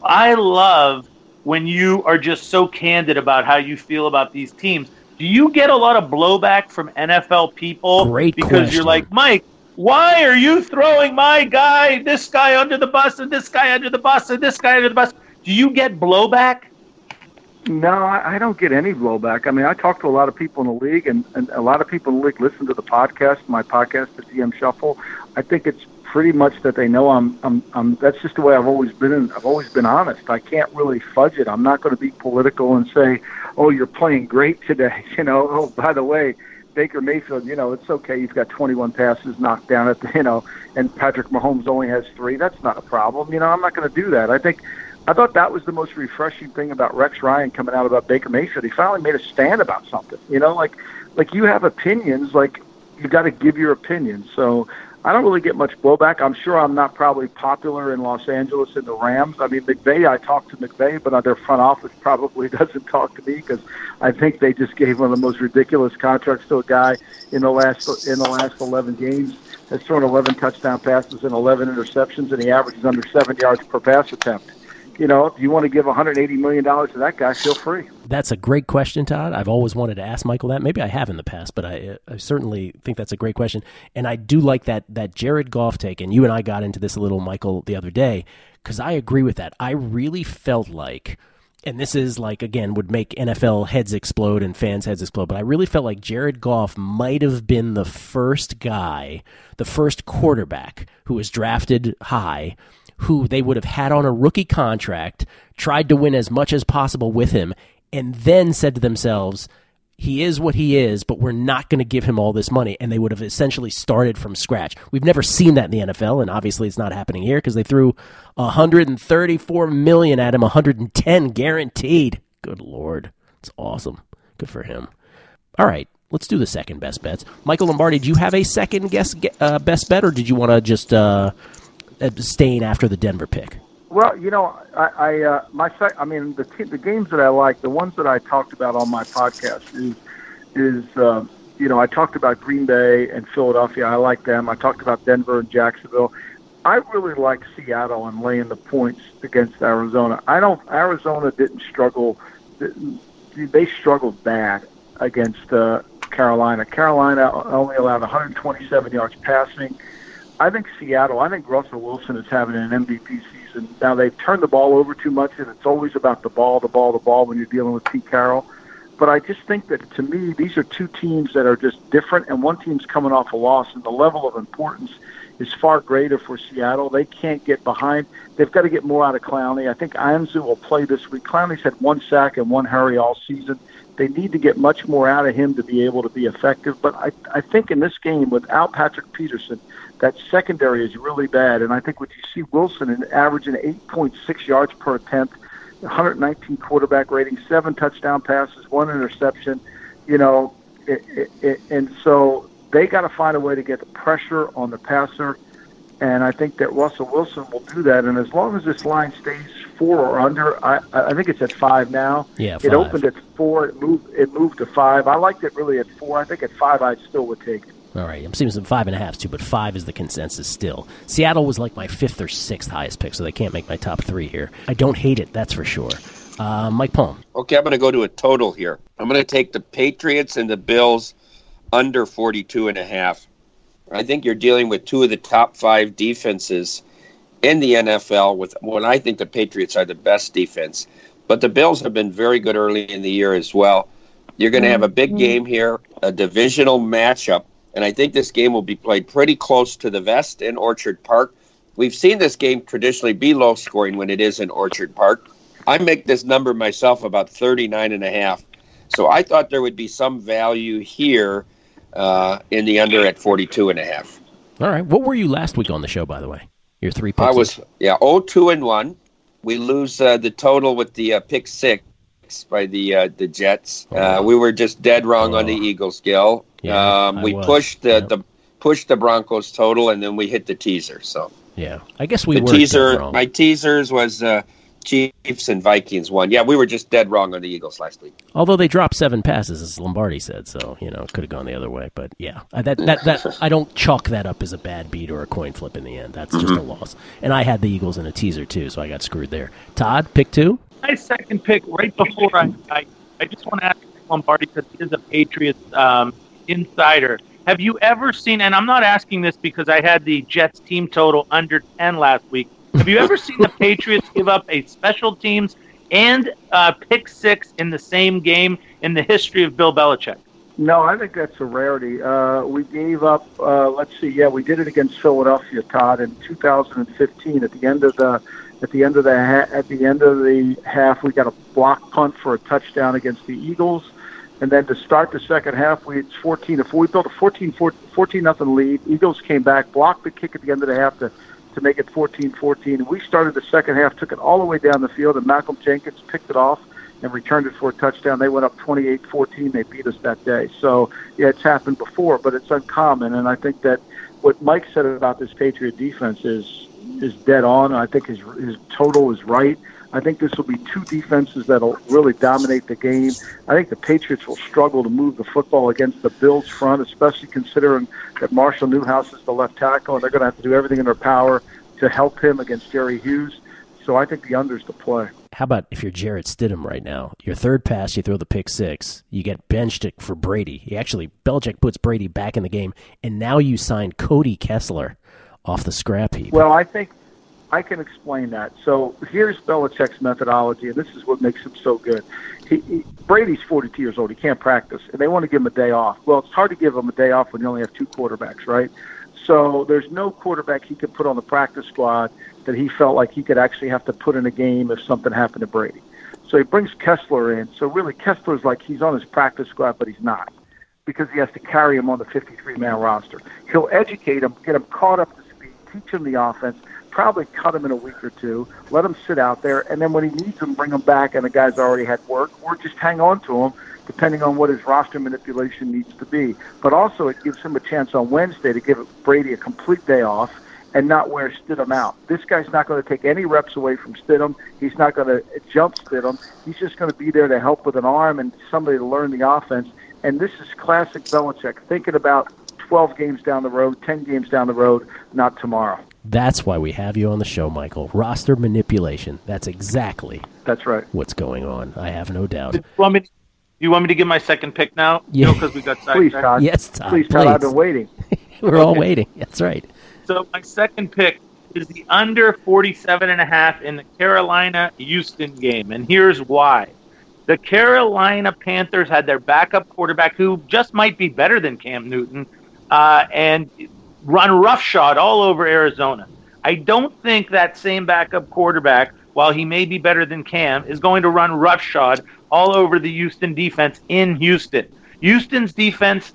I love when you are just so candid about how you feel about these teams. Do you get a lot of blowback from NFL people Great because question. you're like, Mike, why are you throwing my guy, this guy under the bus, and this guy under the bus, and this guy under the bus? Do you get blowback? No, I, don't get any blowback. I mean, I talk to a lot of people in the league, and, and a lot of people in the league listen to the podcast, my podcast, the GM Shuffle. I think it's pretty much that they know I'm, I'm, I'm. That's just the way I've always been. And I've always been honest. I can't really fudge it. I'm not going to be political and say, "Oh, you're playing great today." You know. Oh, by the way, Baker Mayfield. You know, it's okay. He's got 21 passes knocked down at the, you know, and Patrick Mahomes only has three. That's not a problem. You know, I'm not going to do that. I think I thought that was the most refreshing thing about Rex Ryan coming out about Baker Mayfield. He finally made a stand about something. You know, like like you have opinions, like you got to give your opinion. So I don't really get much blowback. I'm sure I'm not probably popular in Los Angeles in the Rams. I mean, McVay, I talked to McVay, but their front office probably doesn't talk to me because I think they just gave one of the most ridiculous contracts to a guy in the last in the last 11 games. Has thrown 11 touchdown passes and 11 interceptions, and he averages under seven yards per pass attempt you know, if you want to give 180 million dollars to that guy, feel free. That's a great question, Todd. I've always wanted to ask Michael that. Maybe I have in the past, but I, I certainly think that's a great question. And I do like that that Jared Goff take. And you and I got into this a little, Michael, the other day, because I agree with that. I really felt like. And this is like again would make NFL heads explode and fans' heads explode. But I really felt like Jared Goff might have been the first guy, the first quarterback who was drafted high who they would have had on a rookie contract, tried to win as much as possible with him, and then said to themselves, he is what he is, but we're not going to give him all this money. And they would have essentially started from scratch. We've never seen that in the NFL, and obviously it's not happening here because they threw 134 million at him, 110 guaranteed. Good lord, it's awesome. Good for him. All right, let's do the second best bets. Michael Lombardi, do you have a second guess uh, best bet, or did you want to just uh, staying after the Denver pick? Well, you know, I, I uh, my I mean, the the games that I like, the ones that I talked about on my podcast is is uh, you know I talked about Green Bay and Philadelphia. I like them. I talked about Denver and Jacksonville. I really like Seattle and laying the points against Arizona. I don't. Arizona didn't struggle. They struggled bad against uh, Carolina. Carolina only allowed 127 yards passing. I think Seattle, I think Russell Wilson is having an MVP season. Now they've turned the ball over too much, and it's always about the ball, the ball, the ball when you're dealing with Pete Carroll. But I just think that to me, these are two teams that are just different, and one team's coming off a loss, and the level of importance is far greater for Seattle. They can't get behind. They've got to get more out of Clowney. I think Ansah will play this week. Clowney's had one sack and one hurry all season. They need to get much more out of him to be able to be effective. But I, I think in this game, without Patrick Peterson, that secondary is really bad. And I think what you see Wilson in averaging 8.6 yards per attempt, 119 quarterback rating, seven touchdown passes, one interception, you know, it, it, it, and so they got to find a way to get the pressure on the passer. And I think that Russell Wilson will do that. And as long as this line stays four or under, I, I think it's at five now. Yeah, It opened at four. It moved. It moved to five. I liked it really at four. I think at five, I still would take it. All right, I'm seeing some five and a halves too, but five is the consensus still. Seattle was like my fifth or sixth highest pick, so they can't make my top three here. I don't hate it, that's for sure. Uh, Mike Palm. Okay, I'm going to go to a total here. I'm going to take the Patriots and the Bills under 42 and a half. I think you're dealing with two of the top five defenses in the NFL. With what I think the Patriots are the best defense, but the Bills have been very good early in the year as well. You're going to have a big game here, a divisional matchup, and I think this game will be played pretty close to the vest in Orchard Park. We've seen this game traditionally be low scoring when it is in Orchard Park. I make this number myself about 39 and a half. So I thought there would be some value here uh, in the under at 42 and a half. All right. What were you last week on the show, by the way? Your three picks? I was, yeah, 0 2 and 1. We lose uh, the total with the uh, pick six by the uh, the Jets. Uh, Oh. we were just dead wrong on the Oh. Eagles, Gil. Yeah, um, we was. pushed the, Yep. the pushed the Broncos total, and then we hit the teaser. So Yeah. I guess we the were teaser, wrong. my teasers was uh, Chiefs and Vikings one. Yeah, we were just dead wrong on the Eagles last week. Although they dropped seven passes, as Lombardi said, so you know could have gone the other way. But yeah, I- that that that I don't chalk that up as a bad beat or a coin flip in the end. That's just a Mm-hmm. loss. And I had the Eagles in a teaser too, so I got screwed there. Todd, pick two. my second pick right before I, I, I just want to ask Lombardi because he is a Patriots um, insider. Have you ever seen, and I'm not asking this because I had the Jets team total under 10 last week. Have you ever seen the Patriots give up a special teams and uh, pick six in the same game in the history of Bill Belichick? No, I think that's a rarity. Uh, we gave up. Uh, let's see. Yeah, we did it against Philadelphia, Todd, in 2015. At the end of the at the end of the ha- at the end of the half, we got a block punt for a touchdown against the Eagles, and then to start the second half, we it's 14 to 4. We built a 14 14 nothing lead. Eagles came back, blocked the kick at the end of the half to to make it 14-14. We started the second half, took it all the way down the field, and Malcolm Jenkins picked it off and returned it for a touchdown. They went up 28-14. They beat us that day. So yeah, it's happened before, but it's uncommon. And I think that what Mike said about this Patriot defense is is dead on. I think his his total is right. I think this will be two defenses that'll really dominate the game. I think the Patriots will struggle to move the football against the Bills front, especially considering that Marshall Newhouse is the left tackle, and they're going to have to do everything in their power to help him against Jerry Hughes. So I think the under's the play. How about if you're Jarrett Stidham right now? Your third pass, you throw the pick six. You get benched for Brady. He actually Belichick puts Brady back in the game, and now you sign Cody Kessler off the scrap heap. Well, I think I can explain that. So here's Belichick's methodology, and this is what makes him so good. He, he, Brady's 42 years old. He can't practice, and they want to give him a day off. Well, it's hard to give him a day off when you only have two quarterbacks, right? So there's no quarterback he could put on the practice squad that he felt like he could actually have to put in a game if something happened to Brady. So he brings Kessler in. So really, Kessler's like he's on his practice squad, but he's not because he has to carry him on the 53-man roster. He'll educate him, get him caught up to speed, teach him the offense, probably cut him in a week or two, let him sit out there, and then when he needs him, bring him back, and the guy's already had work, or just hang on to him, depending on what his roster manipulation needs to be. But also, it gives him a chance on Wednesday to give Brady a complete day off and not wear Stidham out. This guy's not going to take any reps away from Stidham. He's not going to jump Stidham. He's just going to be there to help with an arm and somebody to learn the offense. And this is classic Belichick, thinking about 12 games down the road, 10 games down the road, not tomorrow. That's why we have you on the show, Michael. Roster manipulation. That's exactly That's right. what's going on. I have no doubt. You want me to, you want me to give my second pick now? Yeah. because we got Please. Todd. Yes, Todd, Please, Todd. I've please. been waiting. We're all waiting. That's right. So my second pick is the under 47 and a half in the Carolina Houston game. And here's why. The Carolina Panthers had their backup quarterback who just might be better than Cam Newton uh, and run roughshod all over Arizona. I don't think that same backup quarterback, while he may be better than Cam, is going to run roughshod all over the Houston defense in Houston. Houston's defense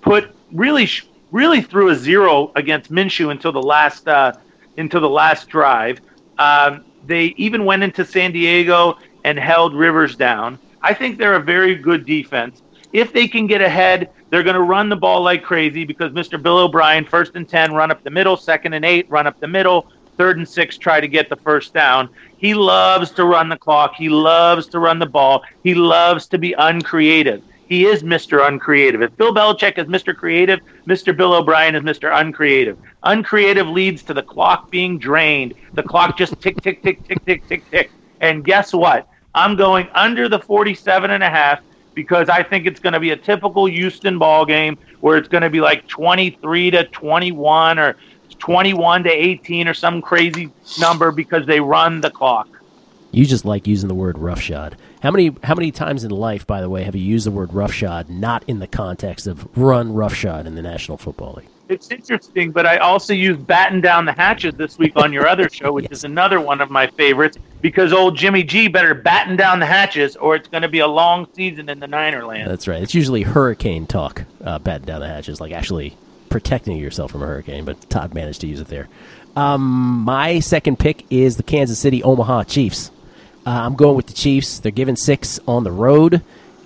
put really really threw a zero against Minshew until the last uh, until the last drive. Um, they even went into San Diego and held Rivers down. I think they're a very good defense. If they can get ahead, they're going to run the ball like crazy because Mr. Bill O'Brien, first and 10, run up the middle, second and eight, run up the middle, third and six, try to get the first down. He loves to run the clock. He loves to run the ball. He loves to be uncreative. He is Mr. Uncreative. If Bill Belichick is Mr. Creative, Mr. Bill O'Brien is Mr. Uncreative. Uncreative leads to the clock being drained. The clock just tick, tick, tick, tick, tick, tick, tick. And guess what? I'm going under the 47 and a half because I think it's going to be a typical Houston ball game where it's going to be like 23 to 21 or 21 to 18 or some crazy number because they run the clock. You just like using the word roughshod. How many how many times in life, by the way, have you used the word roughshod not in the context of run roughshod in the National Football League? It's interesting, but I also used batten down the hatches this week on your other show, which is another one of my favorites, because old Jimmy G better batten down the hatches, or it's going to be a long season in the Niner land. That's right. It's usually hurricane talk, uh, batten down the hatches, like actually protecting yourself from a hurricane, but Todd managed to use it there. Um, my second pick is the Kansas City Omaha Chiefs. Uh, I'm going with the Chiefs. They're giving six on the road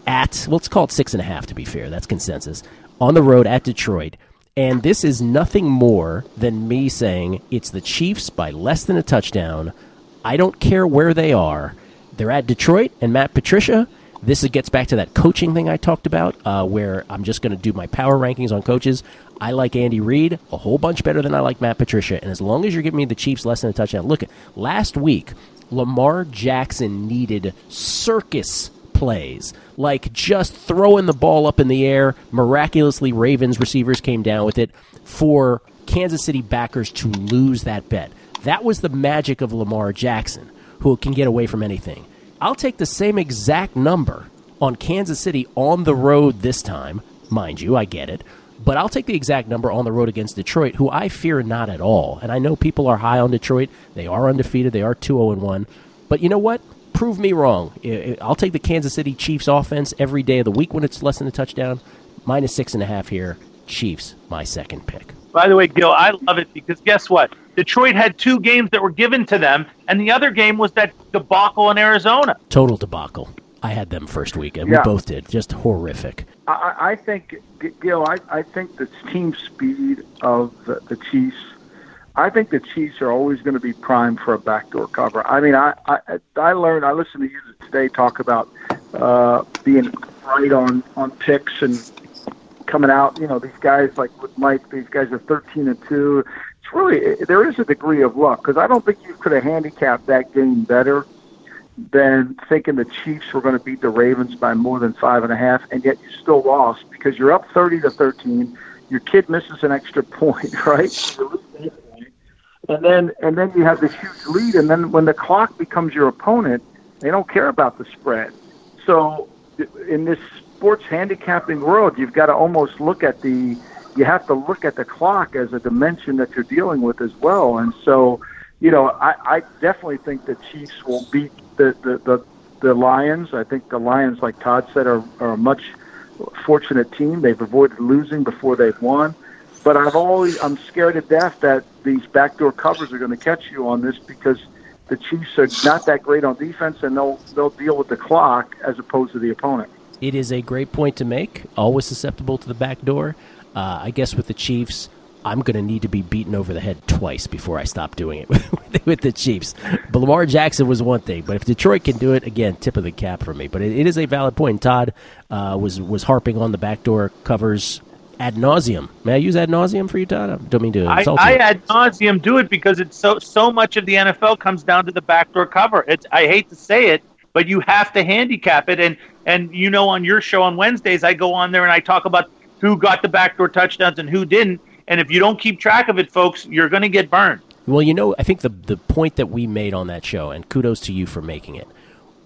at, well, it's called six and a half to be fair. That's consensus. On the road at Detroit. And this is nothing more than me saying it's the Chiefs by less than a touchdown. I don't care where they are. They're at Detroit and Matt Patricia. This gets back to that coaching thing I talked about, uh, where I'm just going to do my power rankings on coaches. I like Andy Reid a whole bunch better than I like Matt Patricia. And as long as you're giving me the Chiefs less than a touchdown, look, last week, Lamar Jackson needed circus plays, like just throwing the ball up in the air. Miraculously, Ravens receivers came down with it for Kansas City backers to lose that bet. That was the magic of Lamar Jackson, who can get away from anything. I'll take the same exact number on Kansas City on the road this time. Mind you, I get it. But I'll take the exact number on the road against Detroit, who I fear not at all. And I know people are high on Detroit. They are undefeated. They are 2 0 1. But you know what? Prove me wrong. I'll take the Kansas City Chiefs offense every day of the week when it's less than a touchdown. Minus six and a half here. Chiefs, my second pick. By the way, Gil, I love it because guess what? Detroit had two games that were given to them, and the other game was that debacle in Arizona. Total debacle. I had them first week, and yeah. we both did. Just horrific. I, I think, Gil, I, I think the team speed of the, the Chiefs I think the Chiefs are always going to be primed for a backdoor cover. I mean, I I, I learned. I listened to you today talk about uh, being right on on picks and coming out. You know, these guys like with Mike. These guys are thirteen and two. It's really there is a degree of luck because I don't think you could have handicapped that game better than thinking the Chiefs were going to beat the Ravens by more than five and a half, and yet you still lost because you're up thirty to thirteen. Your kid misses an extra point, right? And then and then you have this huge lead, and then when the clock becomes your opponent, they don't care about the spread. So in this sports handicapping world, you've got to almost look at the you have to look at the clock as a dimension that you're dealing with as well. And so, you know, I, I definitely think the Chiefs will beat the, the, the, the Lions. I think the Lions, like Todd said, are, are a much fortunate team. They've avoided losing before they've won. But I've always I'm scared to death that these backdoor covers are going to catch you on this because the Chiefs are not that great on defense and they'll they'll deal with the clock as opposed to the opponent. It is a great point to make. Always susceptible to the back door. Uh, I guess with the Chiefs, I'm going to need to be beaten over the head twice before I stop doing it with, with the Chiefs. But Lamar Jackson was one thing, but if Detroit can do it, again, tip of the cap for me. But it, it is a valid point. Todd uh, was was harping on the backdoor covers ad nauseum. May I use ad nauseum for you, Todd? I don't mean to insult I, you. I ad nauseum do it because it's so so much of the NFL comes down to the backdoor cover. It's I hate to say it, but you have to handicap it. And and you know, on your show on Wednesdays, I go on there and I talk about who got the backdoor touchdowns and who didn't. And if you don't keep track of it, folks, you're going to get burned. Well, you know, I think the the point that we made on that show, and kudos to you for making it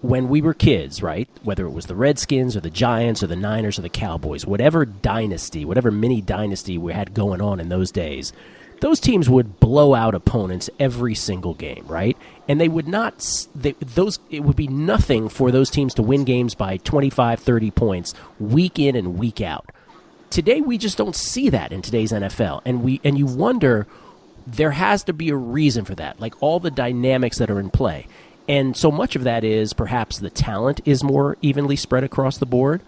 when we were kids, right? Whether it was the Redskins or the Giants or the Niners or the Cowboys, whatever dynasty, whatever mini dynasty we had going on in those days, those teams would blow out opponents every single game, right? And they would not they, those it would be nothing for those teams to win games by 25, 30 points week in and week out. Today we just don't see that in today's NFL. And we and you wonder there has to be a reason for that, like all the dynamics that are in play. And so much of that is perhaps the talent is more evenly spread across the board,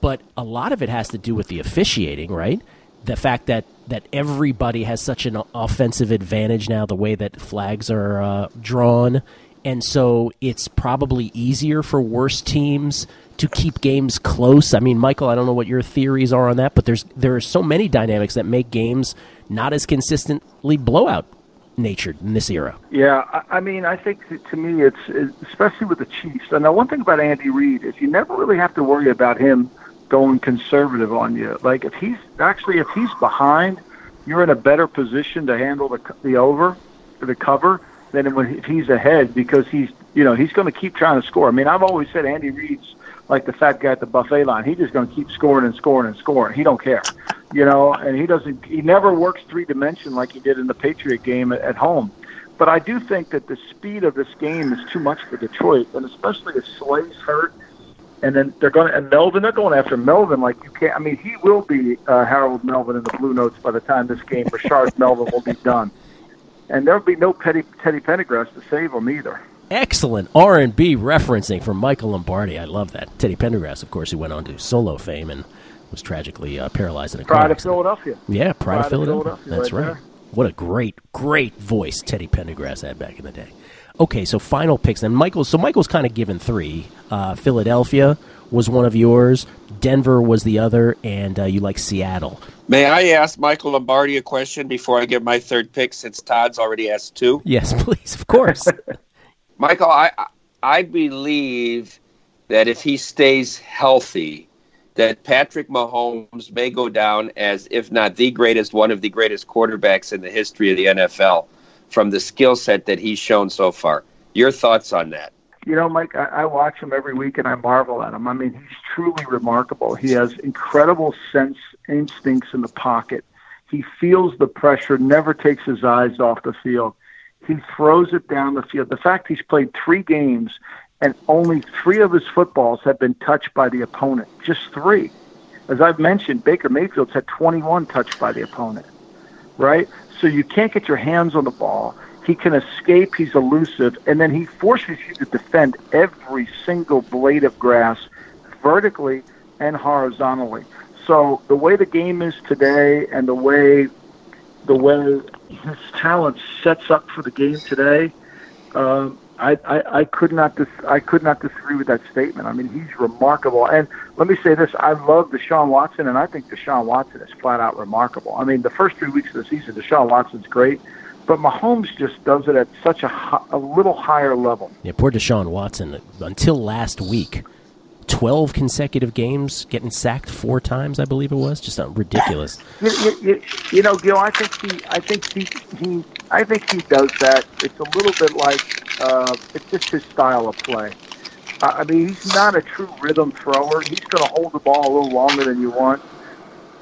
but a lot of it has to do with the officiating, right? The fact that that everybody has such an offensive advantage now, the way that flags are uh, drawn, and so it's probably easier for worse teams to keep games close. I mean, Michael, I don't know what your theories are on that, but there's there are so many dynamics that make games not as consistently blowout natured in this era. Yeah, I, I mean, I think to me, it's, especially with the Chiefs. And now, one thing about Andy Reid is you never really have to worry about him going conservative on you. Like if he's actually if he's behind, you're in a better position to handle the the over, the cover than if he's ahead because he's you know he's going to keep trying to score. I mean, I've always said Andy Reid's like the fat guy at the buffet line. He's just going to keep scoring and scoring and scoring. He don't care, you know. And he doesn't. He never works three dimension like he did in the Patriot game at, at home. But I do think that the speed of this game is too much for Detroit, and especially if Slay's hurt, and then they're going to and Melvin. They're going after Melvin like you can't. I mean, he will be uh, Harold Melvin in the Blue Notes by the time this game. Rashard Melvin will be done, and there'll be no Petty, Teddy Pendergrass to save him either. Excellent R and B referencing from Michael Lombardi. I love that. Teddy Pendergrass, of course, who went on to solo fame and was tragically uh, paralyzed in a car Pride of. Philadelphia. Yeah, Pride, Pride of of Philadelphia. Philadelphia That's right right. What a great, great voice Teddy Pendergrass had back in the day. Okay, so final picks. And Michael, so Michael's kind of given three. Uh, Philadelphia was one of yours. Denver was the other, and uh, you like Seattle. May I ask Michael Lombardi a question before I give my third pick since Todd's already asked two? Yes, please, of course. Michael, I I believe that if he stays healthy, that Patrick Mahomes may go down as, if not the greatest, one of the greatest quarterbacks in the history of the NFL from the skill set that he's shown so far. Your thoughts on that? You know, Mike, I, I watch him every week and I marvel at him. I mean, he's truly remarkable. He has incredible sense instincts in the pocket. He feels the pressure, never takes his eyes off the field. He throws it down the field. The fact he's played three games and only three of his footballs have been touched by the opponent. Just three. As I've mentioned, Baker Mayfield's had 21 touched by the opponent, right? So you can't get your hands on the ball. He can escape. He's elusive, and then he forces you to defend every single blade of grass, vertically and horizontally. So the way the game is today, and the way the way his talent sets up for the game today, um, I, I, I could not dis- I could not disagree with that statement. I mean, he's remarkable. And let me say this: I love Deshaun Watson, and I think Deshaun Watson is flat out remarkable. I mean, the first three weeks of the season, Deshaun Watson's great, but Mahomes just does it at such a a little higher level. yeah, poor Deshaun Watson. Until last week, twelve consecutive games, getting sacked four times. I believe it was just ridiculous. You, you, you, you know, Gil, I think he, I think he, he, I think he does that. It's a little bit like uh, it's just his style of play. Uh, I mean, he's not a true rhythm thrower. He's going to hold the ball a little longer than you want.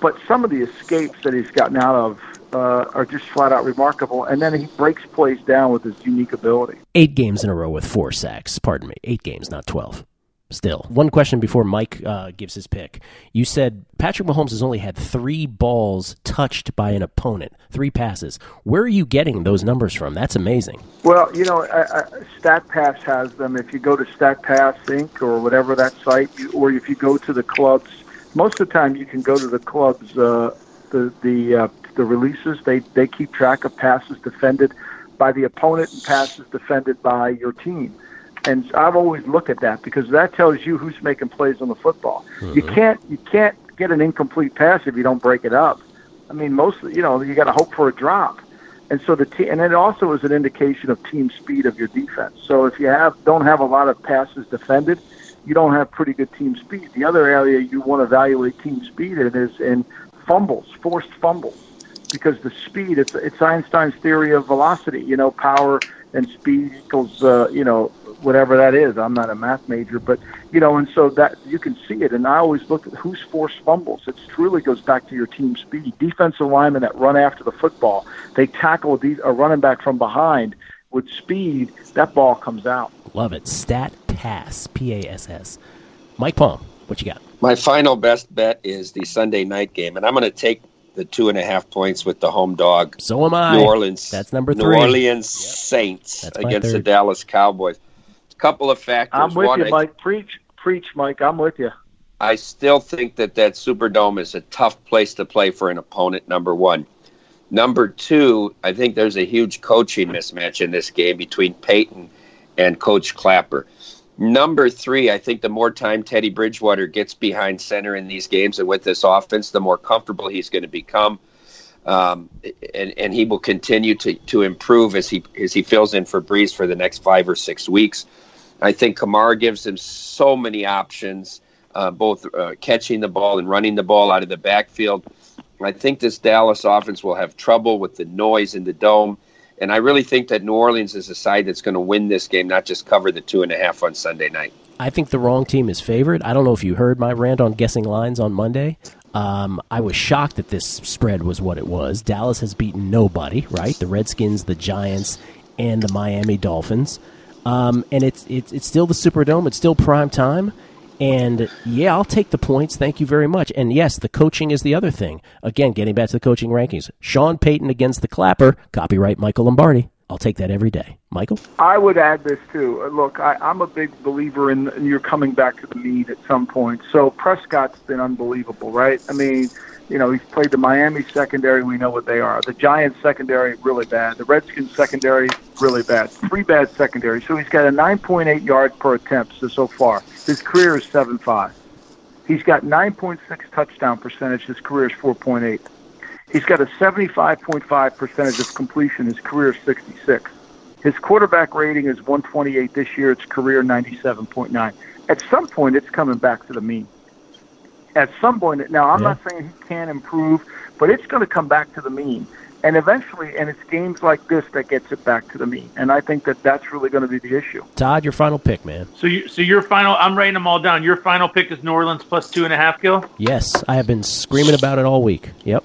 But some of the escapes that he's gotten out of uh, are just flat out remarkable. And then he breaks plays down with his unique ability. Eight games in a row with four sacks. Pardon me, eight games, not twelve. Still, one question before Mike uh, gives his pick. You said Patrick Mahomes has only had three balls touched by an opponent, three passes. Where are you getting those numbers from? That's amazing. Well, you know, I, I, StatPass has them. If you go to StatPass Inc. or whatever that site, or if you go to the clubs, most of the time you can go to the clubs. Uh, the the uh, the releases they they keep track of passes defended by the opponent and passes defended by your team. And I've always looked at that because that tells you who's making plays on the football. You can't you can't get an incomplete pass if you don't break it up. I mean, most you know you got to hope for a drop, and so the te- and it also is an indication of team speed of your defense. So if you have don't have a lot of passes defended, you don't have pretty good team speed. The other area you want to evaluate team speed in is in fumbles, forced fumbles, because the speed it's it's Einstein's theory of velocity. You know, power and speed equals uh, you know whatever that is. I'm not a math major, but you know, and so that you can see it. And I always look at who's forced fumbles. It truly goes back to your team speed. Defensive linemen that run after the football, they tackle a de- running back from behind with speed. That ball comes out. Love it. Stat Pass, P A S S. Mike Palm, what you got? My final best bet is the Sunday night game, and I'm going to take the two and a half points with the home dog. So am I. New Orleans. That's number three. New three. Orleans Saints That's my against the. Dallas Cowboys. A couple of factors. I'm with One, you, I- Mike. Preach, preach, Mike. I'm with you. I still think that that Superdome is a tough place to play for an opponent. Number one. Number two, I think there's a huge coaching mismatch in this game between Peyton and Coach Clapper. Number three, I think the more time Teddy Bridgewater gets behind center in these games and with this offense, the more comfortable he's going to become. um, and and he will continue to to improve as he as he fills in for Brees for the next five or six weeks. I think Kamara gives him so many options, uh, both uh, catching the ball and running the ball out of the backfield. I think this Dallas offense will have trouble with the noise in the dome. And I really think that New Orleans is a side that's going to win this game, not just cover the two and a half on Sunday night. I think the wrong team is favored. I don't know if you heard my rant on guessing lines on Monday. Um, I was shocked that this spread was what it was. Dallas has beaten nobody, right? The Redskins, the Giants, and the Miami Dolphins. Um, and it's, it's it's still the Superdome. It's still prime time. And yeah, I'll take the points. Thank you very much. And yes, the coaching is the other thing. Again, getting back to the coaching rankings. Sean Payton against the Clapper. Copyright Michael Lombardi. I'll take that every day. Michael? I would add this too. Uh, Look, I, I'm a big believer in, in you're coming back to the mean at some point. So Prescott's been unbelievable, right? I mean, you know, he's played the Miami secondary. We know what they are. The Giants secondary, really bad. The Redskins secondary, really bad. Three bad secondary. So he's got a 9.8 yards per attempt so, so far. His career is 7.5. He's got 9.6 touchdown percentage. His career is 4.8. He's got a 75.5 percentage of completion. His career is 66. His quarterback rating is 128 this year. Its career 97.9. At some point, it's coming back to the mean. At some point, now I'm Yeah. not saying he can't improve, but it's going to come back to the mean. And eventually, and it's games like this that gets it back to the mean. And I think that that's really going to be the issue. Todd, your final pick, man. So you, so your final, I'm writing them all down. Your final pick is New Orleans plus two and a half, Gil. Yes, I have been screaming about it all week. Yep.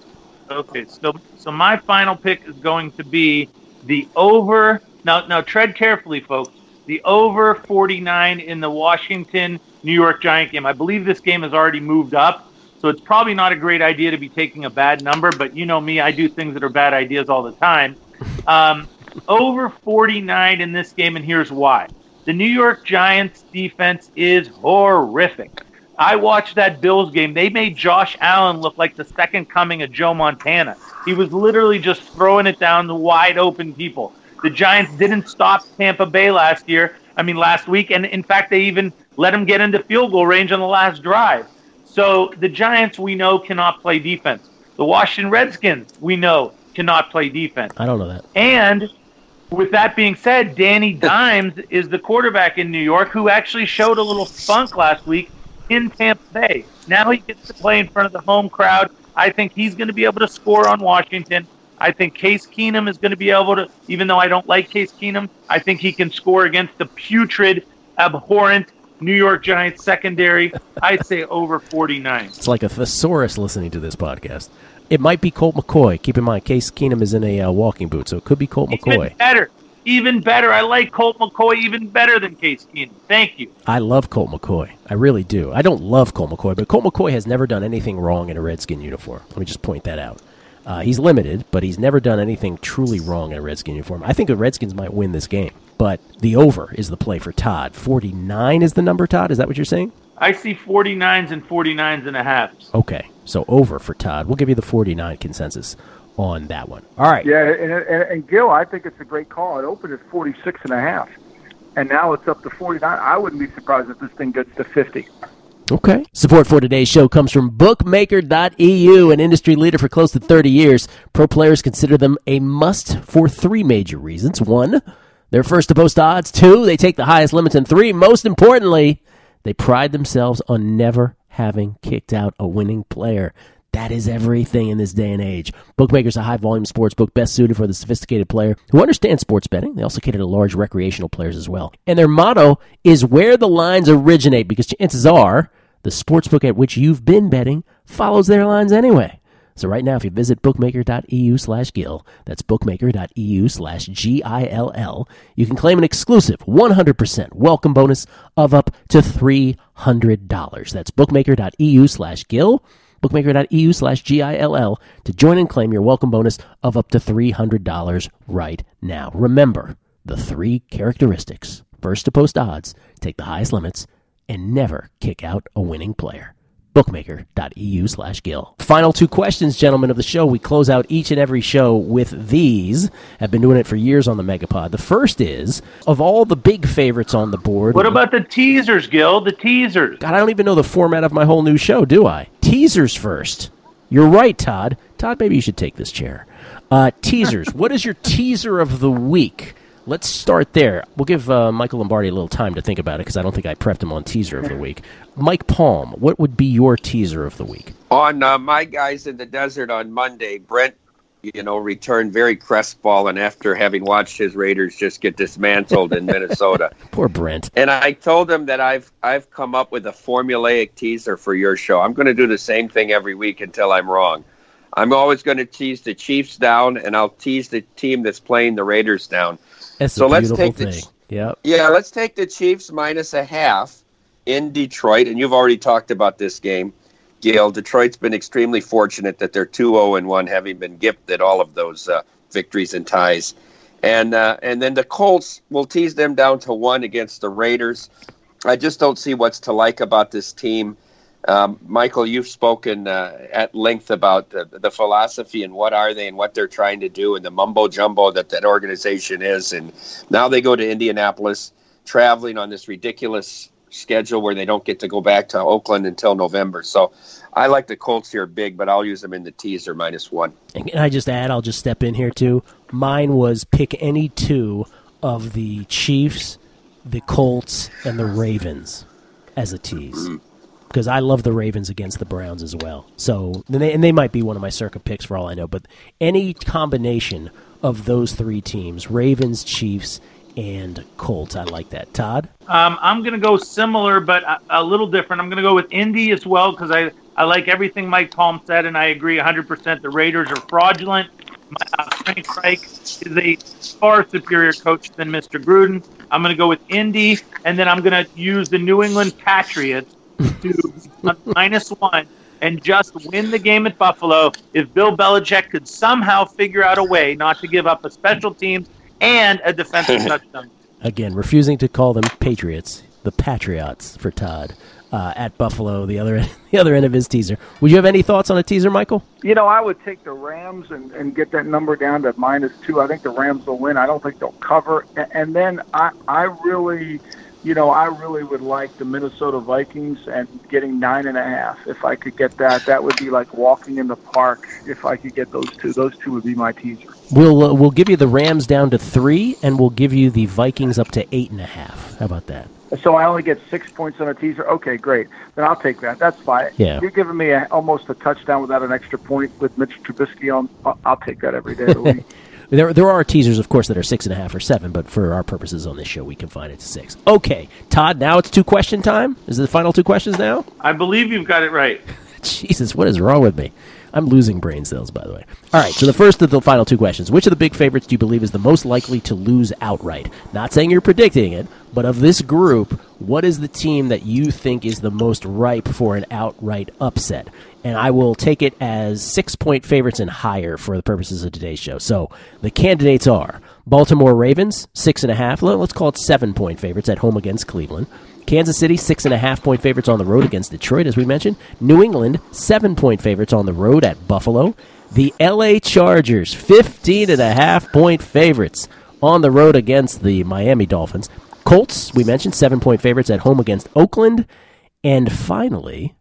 Okay, so so my final pick is going to be the over. Now now tread carefully, folks. The over 49 in the Washington New York Giant game. I believe this game has already moved up, so it's probably not a great idea to be taking a bad number. But you know me, I do things that are bad ideas all the time. Um, over 49 in this game, and here's why. The New York Giants defense is horrific. I watched that Bills game. They made Josh Allen look like the second coming of Joe Montana. He was literally just throwing it down to wide open people. The Giants didn't stop Tampa Bay last year. I mean, last week, and in fact, they even let him get into field goal range on the last drive. So the Giants, we know, cannot play defense. The Washington Redskins, we know, cannot play defense. I don't know that. And with that being said, Danny Dimes is the quarterback in New York who actually showed a little spunk last week in Tampa Bay. Now he gets to play in front of the home crowd. I think he's going to be able to score on Washington. I think Case Keenum is going to be able to, even though I don't like Case Keenum, I think he can score against the putrid, abhorrent New York Giants secondary. I'd say over 49. It's like a thesaurus listening to this podcast. It might be Colt McCoy. Keep in mind, Case Keenum is in a uh, walking boot, so it could be Colt McCoy. Even better. Even better. I like Colt McCoy even better than Case Keenum. Thank you. I love Colt McCoy. I really do. I don't love Colt McCoy, but Colt McCoy has never done anything wrong in a Redskin uniform. Let me just point that out. Uh, he's limited, but he's never done anything truly wrong in a Redskin uniform. I think the Redskins might win this game, but the over is the play for Todd. 49 is the number, Todd? Is that what you're saying? I see 49s and 49s and a half. Okay, so over for Todd. We'll give you the 49 consensus on that one. All right. Yeah, and, and, and Gil, I think it's a great call. It opened at 46 and a half, and now it's up to 49. I wouldn't be surprised if this thing gets to 50. Okay. Support for today's show comes from Bookmaker.eu, an industry leader for close to 30 years. Pro players consider them a must for three major reasons. One, they're first to post odds. Two, they take the highest limits. And three, most importantly, they pride themselves on never having kicked out a winning player. That is everything in this day and age. Bookmakers a high volume sports book best suited for the sophisticated player who understands sports betting. They also cater to large recreational players as well. And their motto is where the lines originate because chances are the sportsbook at which you've been betting follows their lines anyway. So right now, if you visit bookmaker.eu slash gill, that's bookmaker.eu slash G-I-L-L, you can claim an exclusive 100% welcome bonus of up to $300. That's bookmaker.eu slash gill, bookmaker.eu slash G-I-L-L to join and claim your welcome bonus of up to $300 right now. Remember the three characteristics. First to post odds, take the highest limits, and never kick out a winning player bookmaker.eu slash gill. Final two questions, gentlemen, of the show. We close out each and every show with these. I've been doing it for years on the Megapod. The first is, of all the big favorites on the board... What about the teasers, Gil? The teasers. God, I don't even know the format of my whole new show, do I? Teasers first. You're right, Todd. Todd, maybe you should take this chair. Uh, teasers. what is your teaser of the week? Let's start there. We'll give uh, Michael Lombardi a little time to think about it because I don't think I prepped him on teaser of the week. Mike Palm, what would be your teaser of the week? On uh, my guys in the desert on Monday, Brent, you know, returned very crestfallen after having watched his Raiders just get dismantled in Minnesota. Poor Brent. And I told him that I've I've come up with a formulaic teaser for your show. I'm going to do the same thing every week until I'm wrong. I'm always going to tease the Chiefs down, and I'll tease the team that's playing the Raiders down. That's So let's take the thing. Ch- Yep. Yeah, let's take the Chiefs minus a half in Detroit. And you've already talked about this game, Gail. Detroit's been extremely fortunate that they're 2 0 and 1, having been gifted all of those uh, victories and ties. And, uh, and then the Colts will tease them down to one against the Raiders. I just don't see what's to like about this team. Um, Michael, you've spoken uh, at length about the, the philosophy and what are they and what they're trying to do and the mumbo jumbo that that organization is. And now they go to Indianapolis, traveling on this ridiculous schedule where they don't get to go back to Oakland until November. So I like the Colts here big, but I'll use them in the teaser minus one. And can I just add, I'll just step in here too. Mine was pick any two of the Chiefs, the Colts, and the Ravens as a tease. Because I love the Ravens against the Browns as well. So, and they, and they might be one of my circa picks for all I know. But any combination of those three teams Ravens, Chiefs, and Colts, I like that. Todd? Um, I'm going to go similar, but a, a little different. I'm going to go with Indy as well because I, I like everything Mike Palm said, and I agree 100%. The Raiders are fraudulent. Uh, Frank Reich is a far superior coach than Mr. Gruden. I'm going to go with Indy, and then I'm going to use the New England Patriots to minus one and just win the game at Buffalo if Bill Belichick could somehow figure out a way not to give up a special teams and a defensive touchdown. Again, refusing to call them Patriots, the Patriots for Todd. Uh, at Buffalo, the other the other end of his teaser. Would you have any thoughts on a teaser, Michael? You know, I would take the Rams and, and get that number down to minus two. I think the Rams will win. I don't think they'll cover. And then I, I really, you know, I really would like the Minnesota Vikings and getting nine and a half. If I could get that, that would be like walking in the park. If I could get those two, those two would be my teaser. We'll uh, we'll give you the Rams down to three, and we'll give you the Vikings up to eight and a half. How about that? So I only get six points on a teaser. Okay, great. Then I'll take that. That's fine. Yeah. You're giving me a, almost a touchdown without an extra point with Mitch Trubisky on. I'll, I'll take that every day of the week. There, there are teasers, of course, that are six and a half or seven, but for our purposes on this show, we confine it to six. Okay, Todd. Now it's two question time. Is it the final two questions now? I believe you've got it right. Jesus, what is wrong with me? I'm losing brain cells, by the way. All right, so the first of the final two questions. Which of the big favorites do you believe is the most likely to lose outright? Not saying you're predicting it, but of this group, what is the team that you think is the most ripe for an outright upset? And I will take it as six point favorites and higher for the purposes of today's show. So the candidates are Baltimore Ravens, six and a half. let- Let's call it seven point favorites at home against Cleveland. Kansas City, six and a half point favorites on the road against Detroit, as we mentioned. New England, seven point favorites on the road at Buffalo. The LA Chargers, 15 and a half point favorites on the road against the Miami Dolphins. Colts, we mentioned, seven point favorites at home against Oakland. And finally,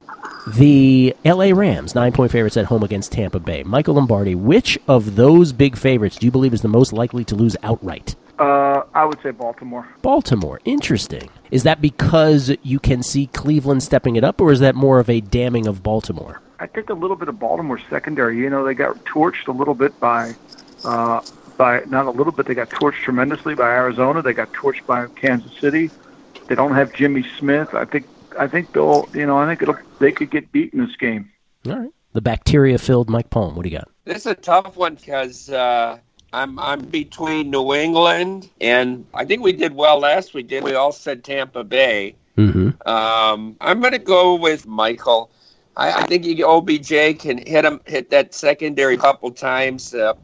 the LA Rams, nine point favorites at home against Tampa Bay. Michael Lombardi, which of those big favorites do you believe is the most likely to lose outright? Uh, I would say Baltimore. Baltimore. Interesting. Is that because you can see Cleveland stepping it up, or is that more of a damning of Baltimore? I think a little bit of Baltimore secondary. You know, they got torched a little bit by, uh, by not a little bit. They got torched tremendously by Arizona. They got torched by Kansas City. They don't have Jimmy Smith. I think. I think they'll. You know, I think it'll. They could get beat in this game. All right. The bacteria filled Mike Palm. What do you got? This is a tough one because uh, I'm I'm between New England and I think we did well last week. Did we all said Tampa Bay? Mm-hmm. Um, I'm going to go with Michael. I, I think you, OBJ can hit him hit that secondary a couple times. Uh,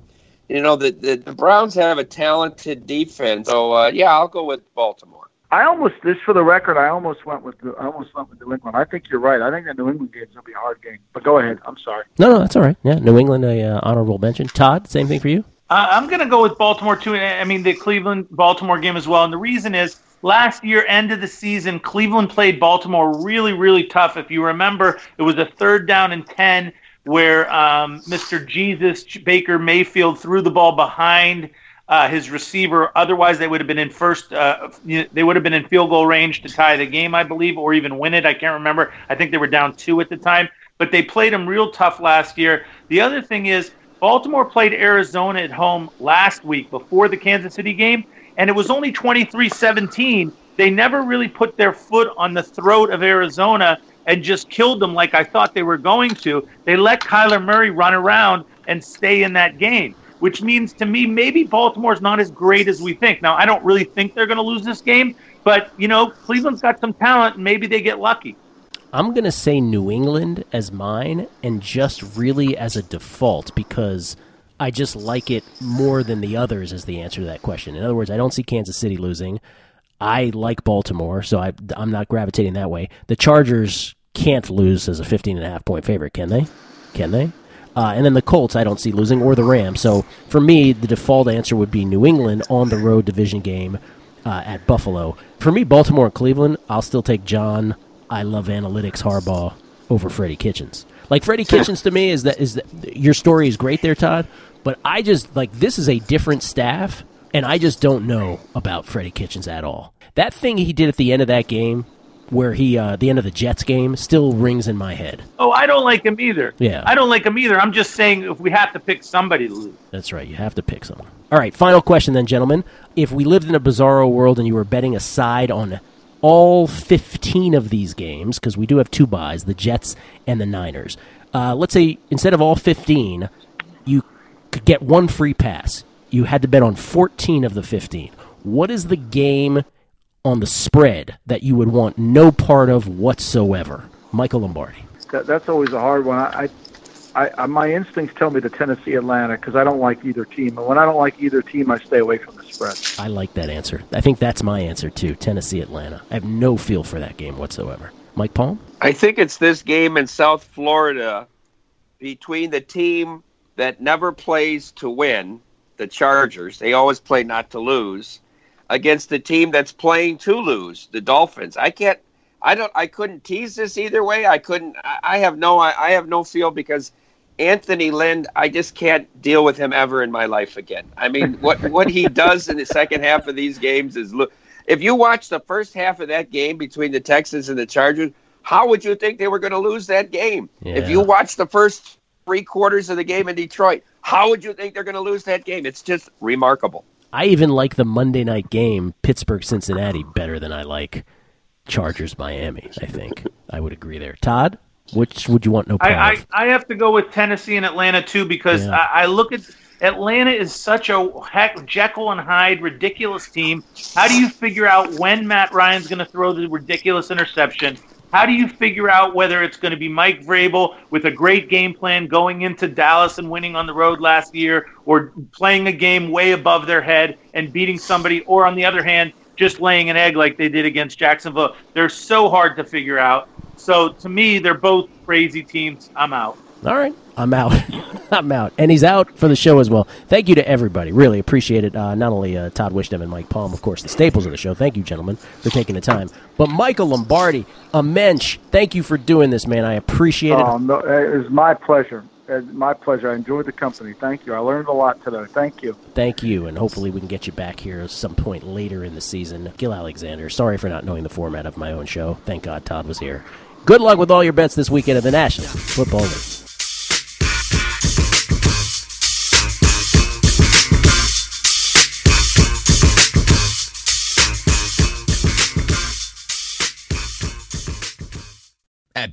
you know the, the the Browns have a talented defense, so uh, yeah, I'll go with Baltimore. I almost this for the record. I almost went with. The, I almost went with New England. I think you're right. I think the New England game's gonna be a hard game. But go ahead. I'm sorry. No, no, that's all right. Yeah, New England, a uh, honorable mention. Todd, same thing for you. Uh, I'm going to go with Baltimore too. I mean, the Cleveland Baltimore game as well. And the reason is last year, end of the season, Cleveland played Baltimore really, really tough. If you remember, it was a third down and 10. where um, Mr. Jesus Baker Mayfield threw the ball behind uh, his receiver. Otherwise, they would have been in first. Uh, they would have been in field goal range to tie the game, I believe, or even win it. I can't remember. I think they were down two at the time, but they played them real tough last year. The other thing is, Baltimore played Arizona at home last week before the Kansas City game, and it was only 23 17. They never really put their foot on the throat of Arizona and just killed them like I thought they were going to. They let Kyler Murray run around and stay in that game, which means to me maybe Baltimore's not as great as we think. Now, I don't really think they're going to lose this game, but you know, Cleveland's got some talent and maybe they get lucky. I'm going to say New England as mine and just really as a default because I just like it more than the others as the answer to that question. In other words, I don't see Kansas City losing. I like Baltimore, so I, am not gravitating that way. The Chargers can't lose as a 15 and a half point favorite, can they? Can they? Uh, and then the Colts, I don't see losing, or the Rams. So for me, the default answer would be New England on the road division game uh, at Buffalo. For me, Baltimore and Cleveland, I'll still take John. I love analytics Harbaugh over Freddie Kitchens. Like Freddie Kitchens to me is that is that your story is great there, Todd. But I just like this is a different staff and I just don't know about Freddie Kitchens at all. That thing he did at the end of that game, where he uh, the end of the Jets game, still rings in my head. Oh, I don't like him either. Yeah, I don't like him either. I'm just saying if we have to pick somebody to lose. That's right. You have to pick someone. All right, final question then, gentlemen. If we lived in a bizarro world and you were betting a side on all 15 of these games, because we do have two buys, the Jets and the Niners. Uh, let's say instead of all 15, you could get one free pass you had to bet on 14 of the 15. What is the game on the spread that you would want no part of whatsoever? Michael Lombardi. That, that's always a hard one. I, I, I my instincts tell me the Tennessee Atlanta because I don't like either team, and when I don't like either team, I stay away from the spread. I like that answer. I think that's my answer too. Tennessee Atlanta. I have no feel for that game whatsoever. Mike Palm. I think it's this game in South Florida between the team that never plays to win the Chargers. They always play not to lose against the team that's playing to lose, the Dolphins. I can't. I don't. I couldn't tease this either way. I couldn't. I, have no. I, I have no feel because Anthony Lynn. I just can't deal with him ever in my life again. I mean, what what he does in the second half of these games is look. If you watch the first half of that game between the Texans and the Chargers, how would you think they were going to lose that game? Yeah. If you watch the first three quarters of the game in Detroit, how would you think they're going to lose that game? It's just remarkable. I even like the Monday night game, Pittsburgh Cincinnati, better than I like Chargers Miami. I think I would agree there. Todd, which would you want no I, I, I, have to go with Tennessee and Atlanta too because yeah. I, I look at Atlanta is such a heck Jekyll and Hyde ridiculous team. How do you figure out when Matt Ryan's going to throw the ridiculous interception? How do you figure out whether it's going to be Mike Vrabel with a great game plan going into Dallas and winning on the road last year, or playing a game way above their head and beating somebody, or on the other hand, just laying an egg like they did against Jacksonville? They're so hard to figure out. So to me, they're both crazy teams. I'm out. All right. I'm out. I'm out. And he's out for the show as well. Thank you to everybody. Really appreciate it. Uh, not only uh, Todd Wishdom and Mike Palm, of course, the staples of the show. Thank you, gentlemen, for taking the time. But Michael Lombardi, a mensch, thank you for doing this, man. I appreciate it. Oh, no, it was my pleasure. It's my pleasure. I enjoyed the company. Thank you. I learned a lot today. Thank you. Thank you. And hopefully we can get you back here at some point later in the season. Gil Alexander, sorry for not knowing the format of my own show. Thank God Todd was here. Good luck with all your bets this weekend at the National Football League.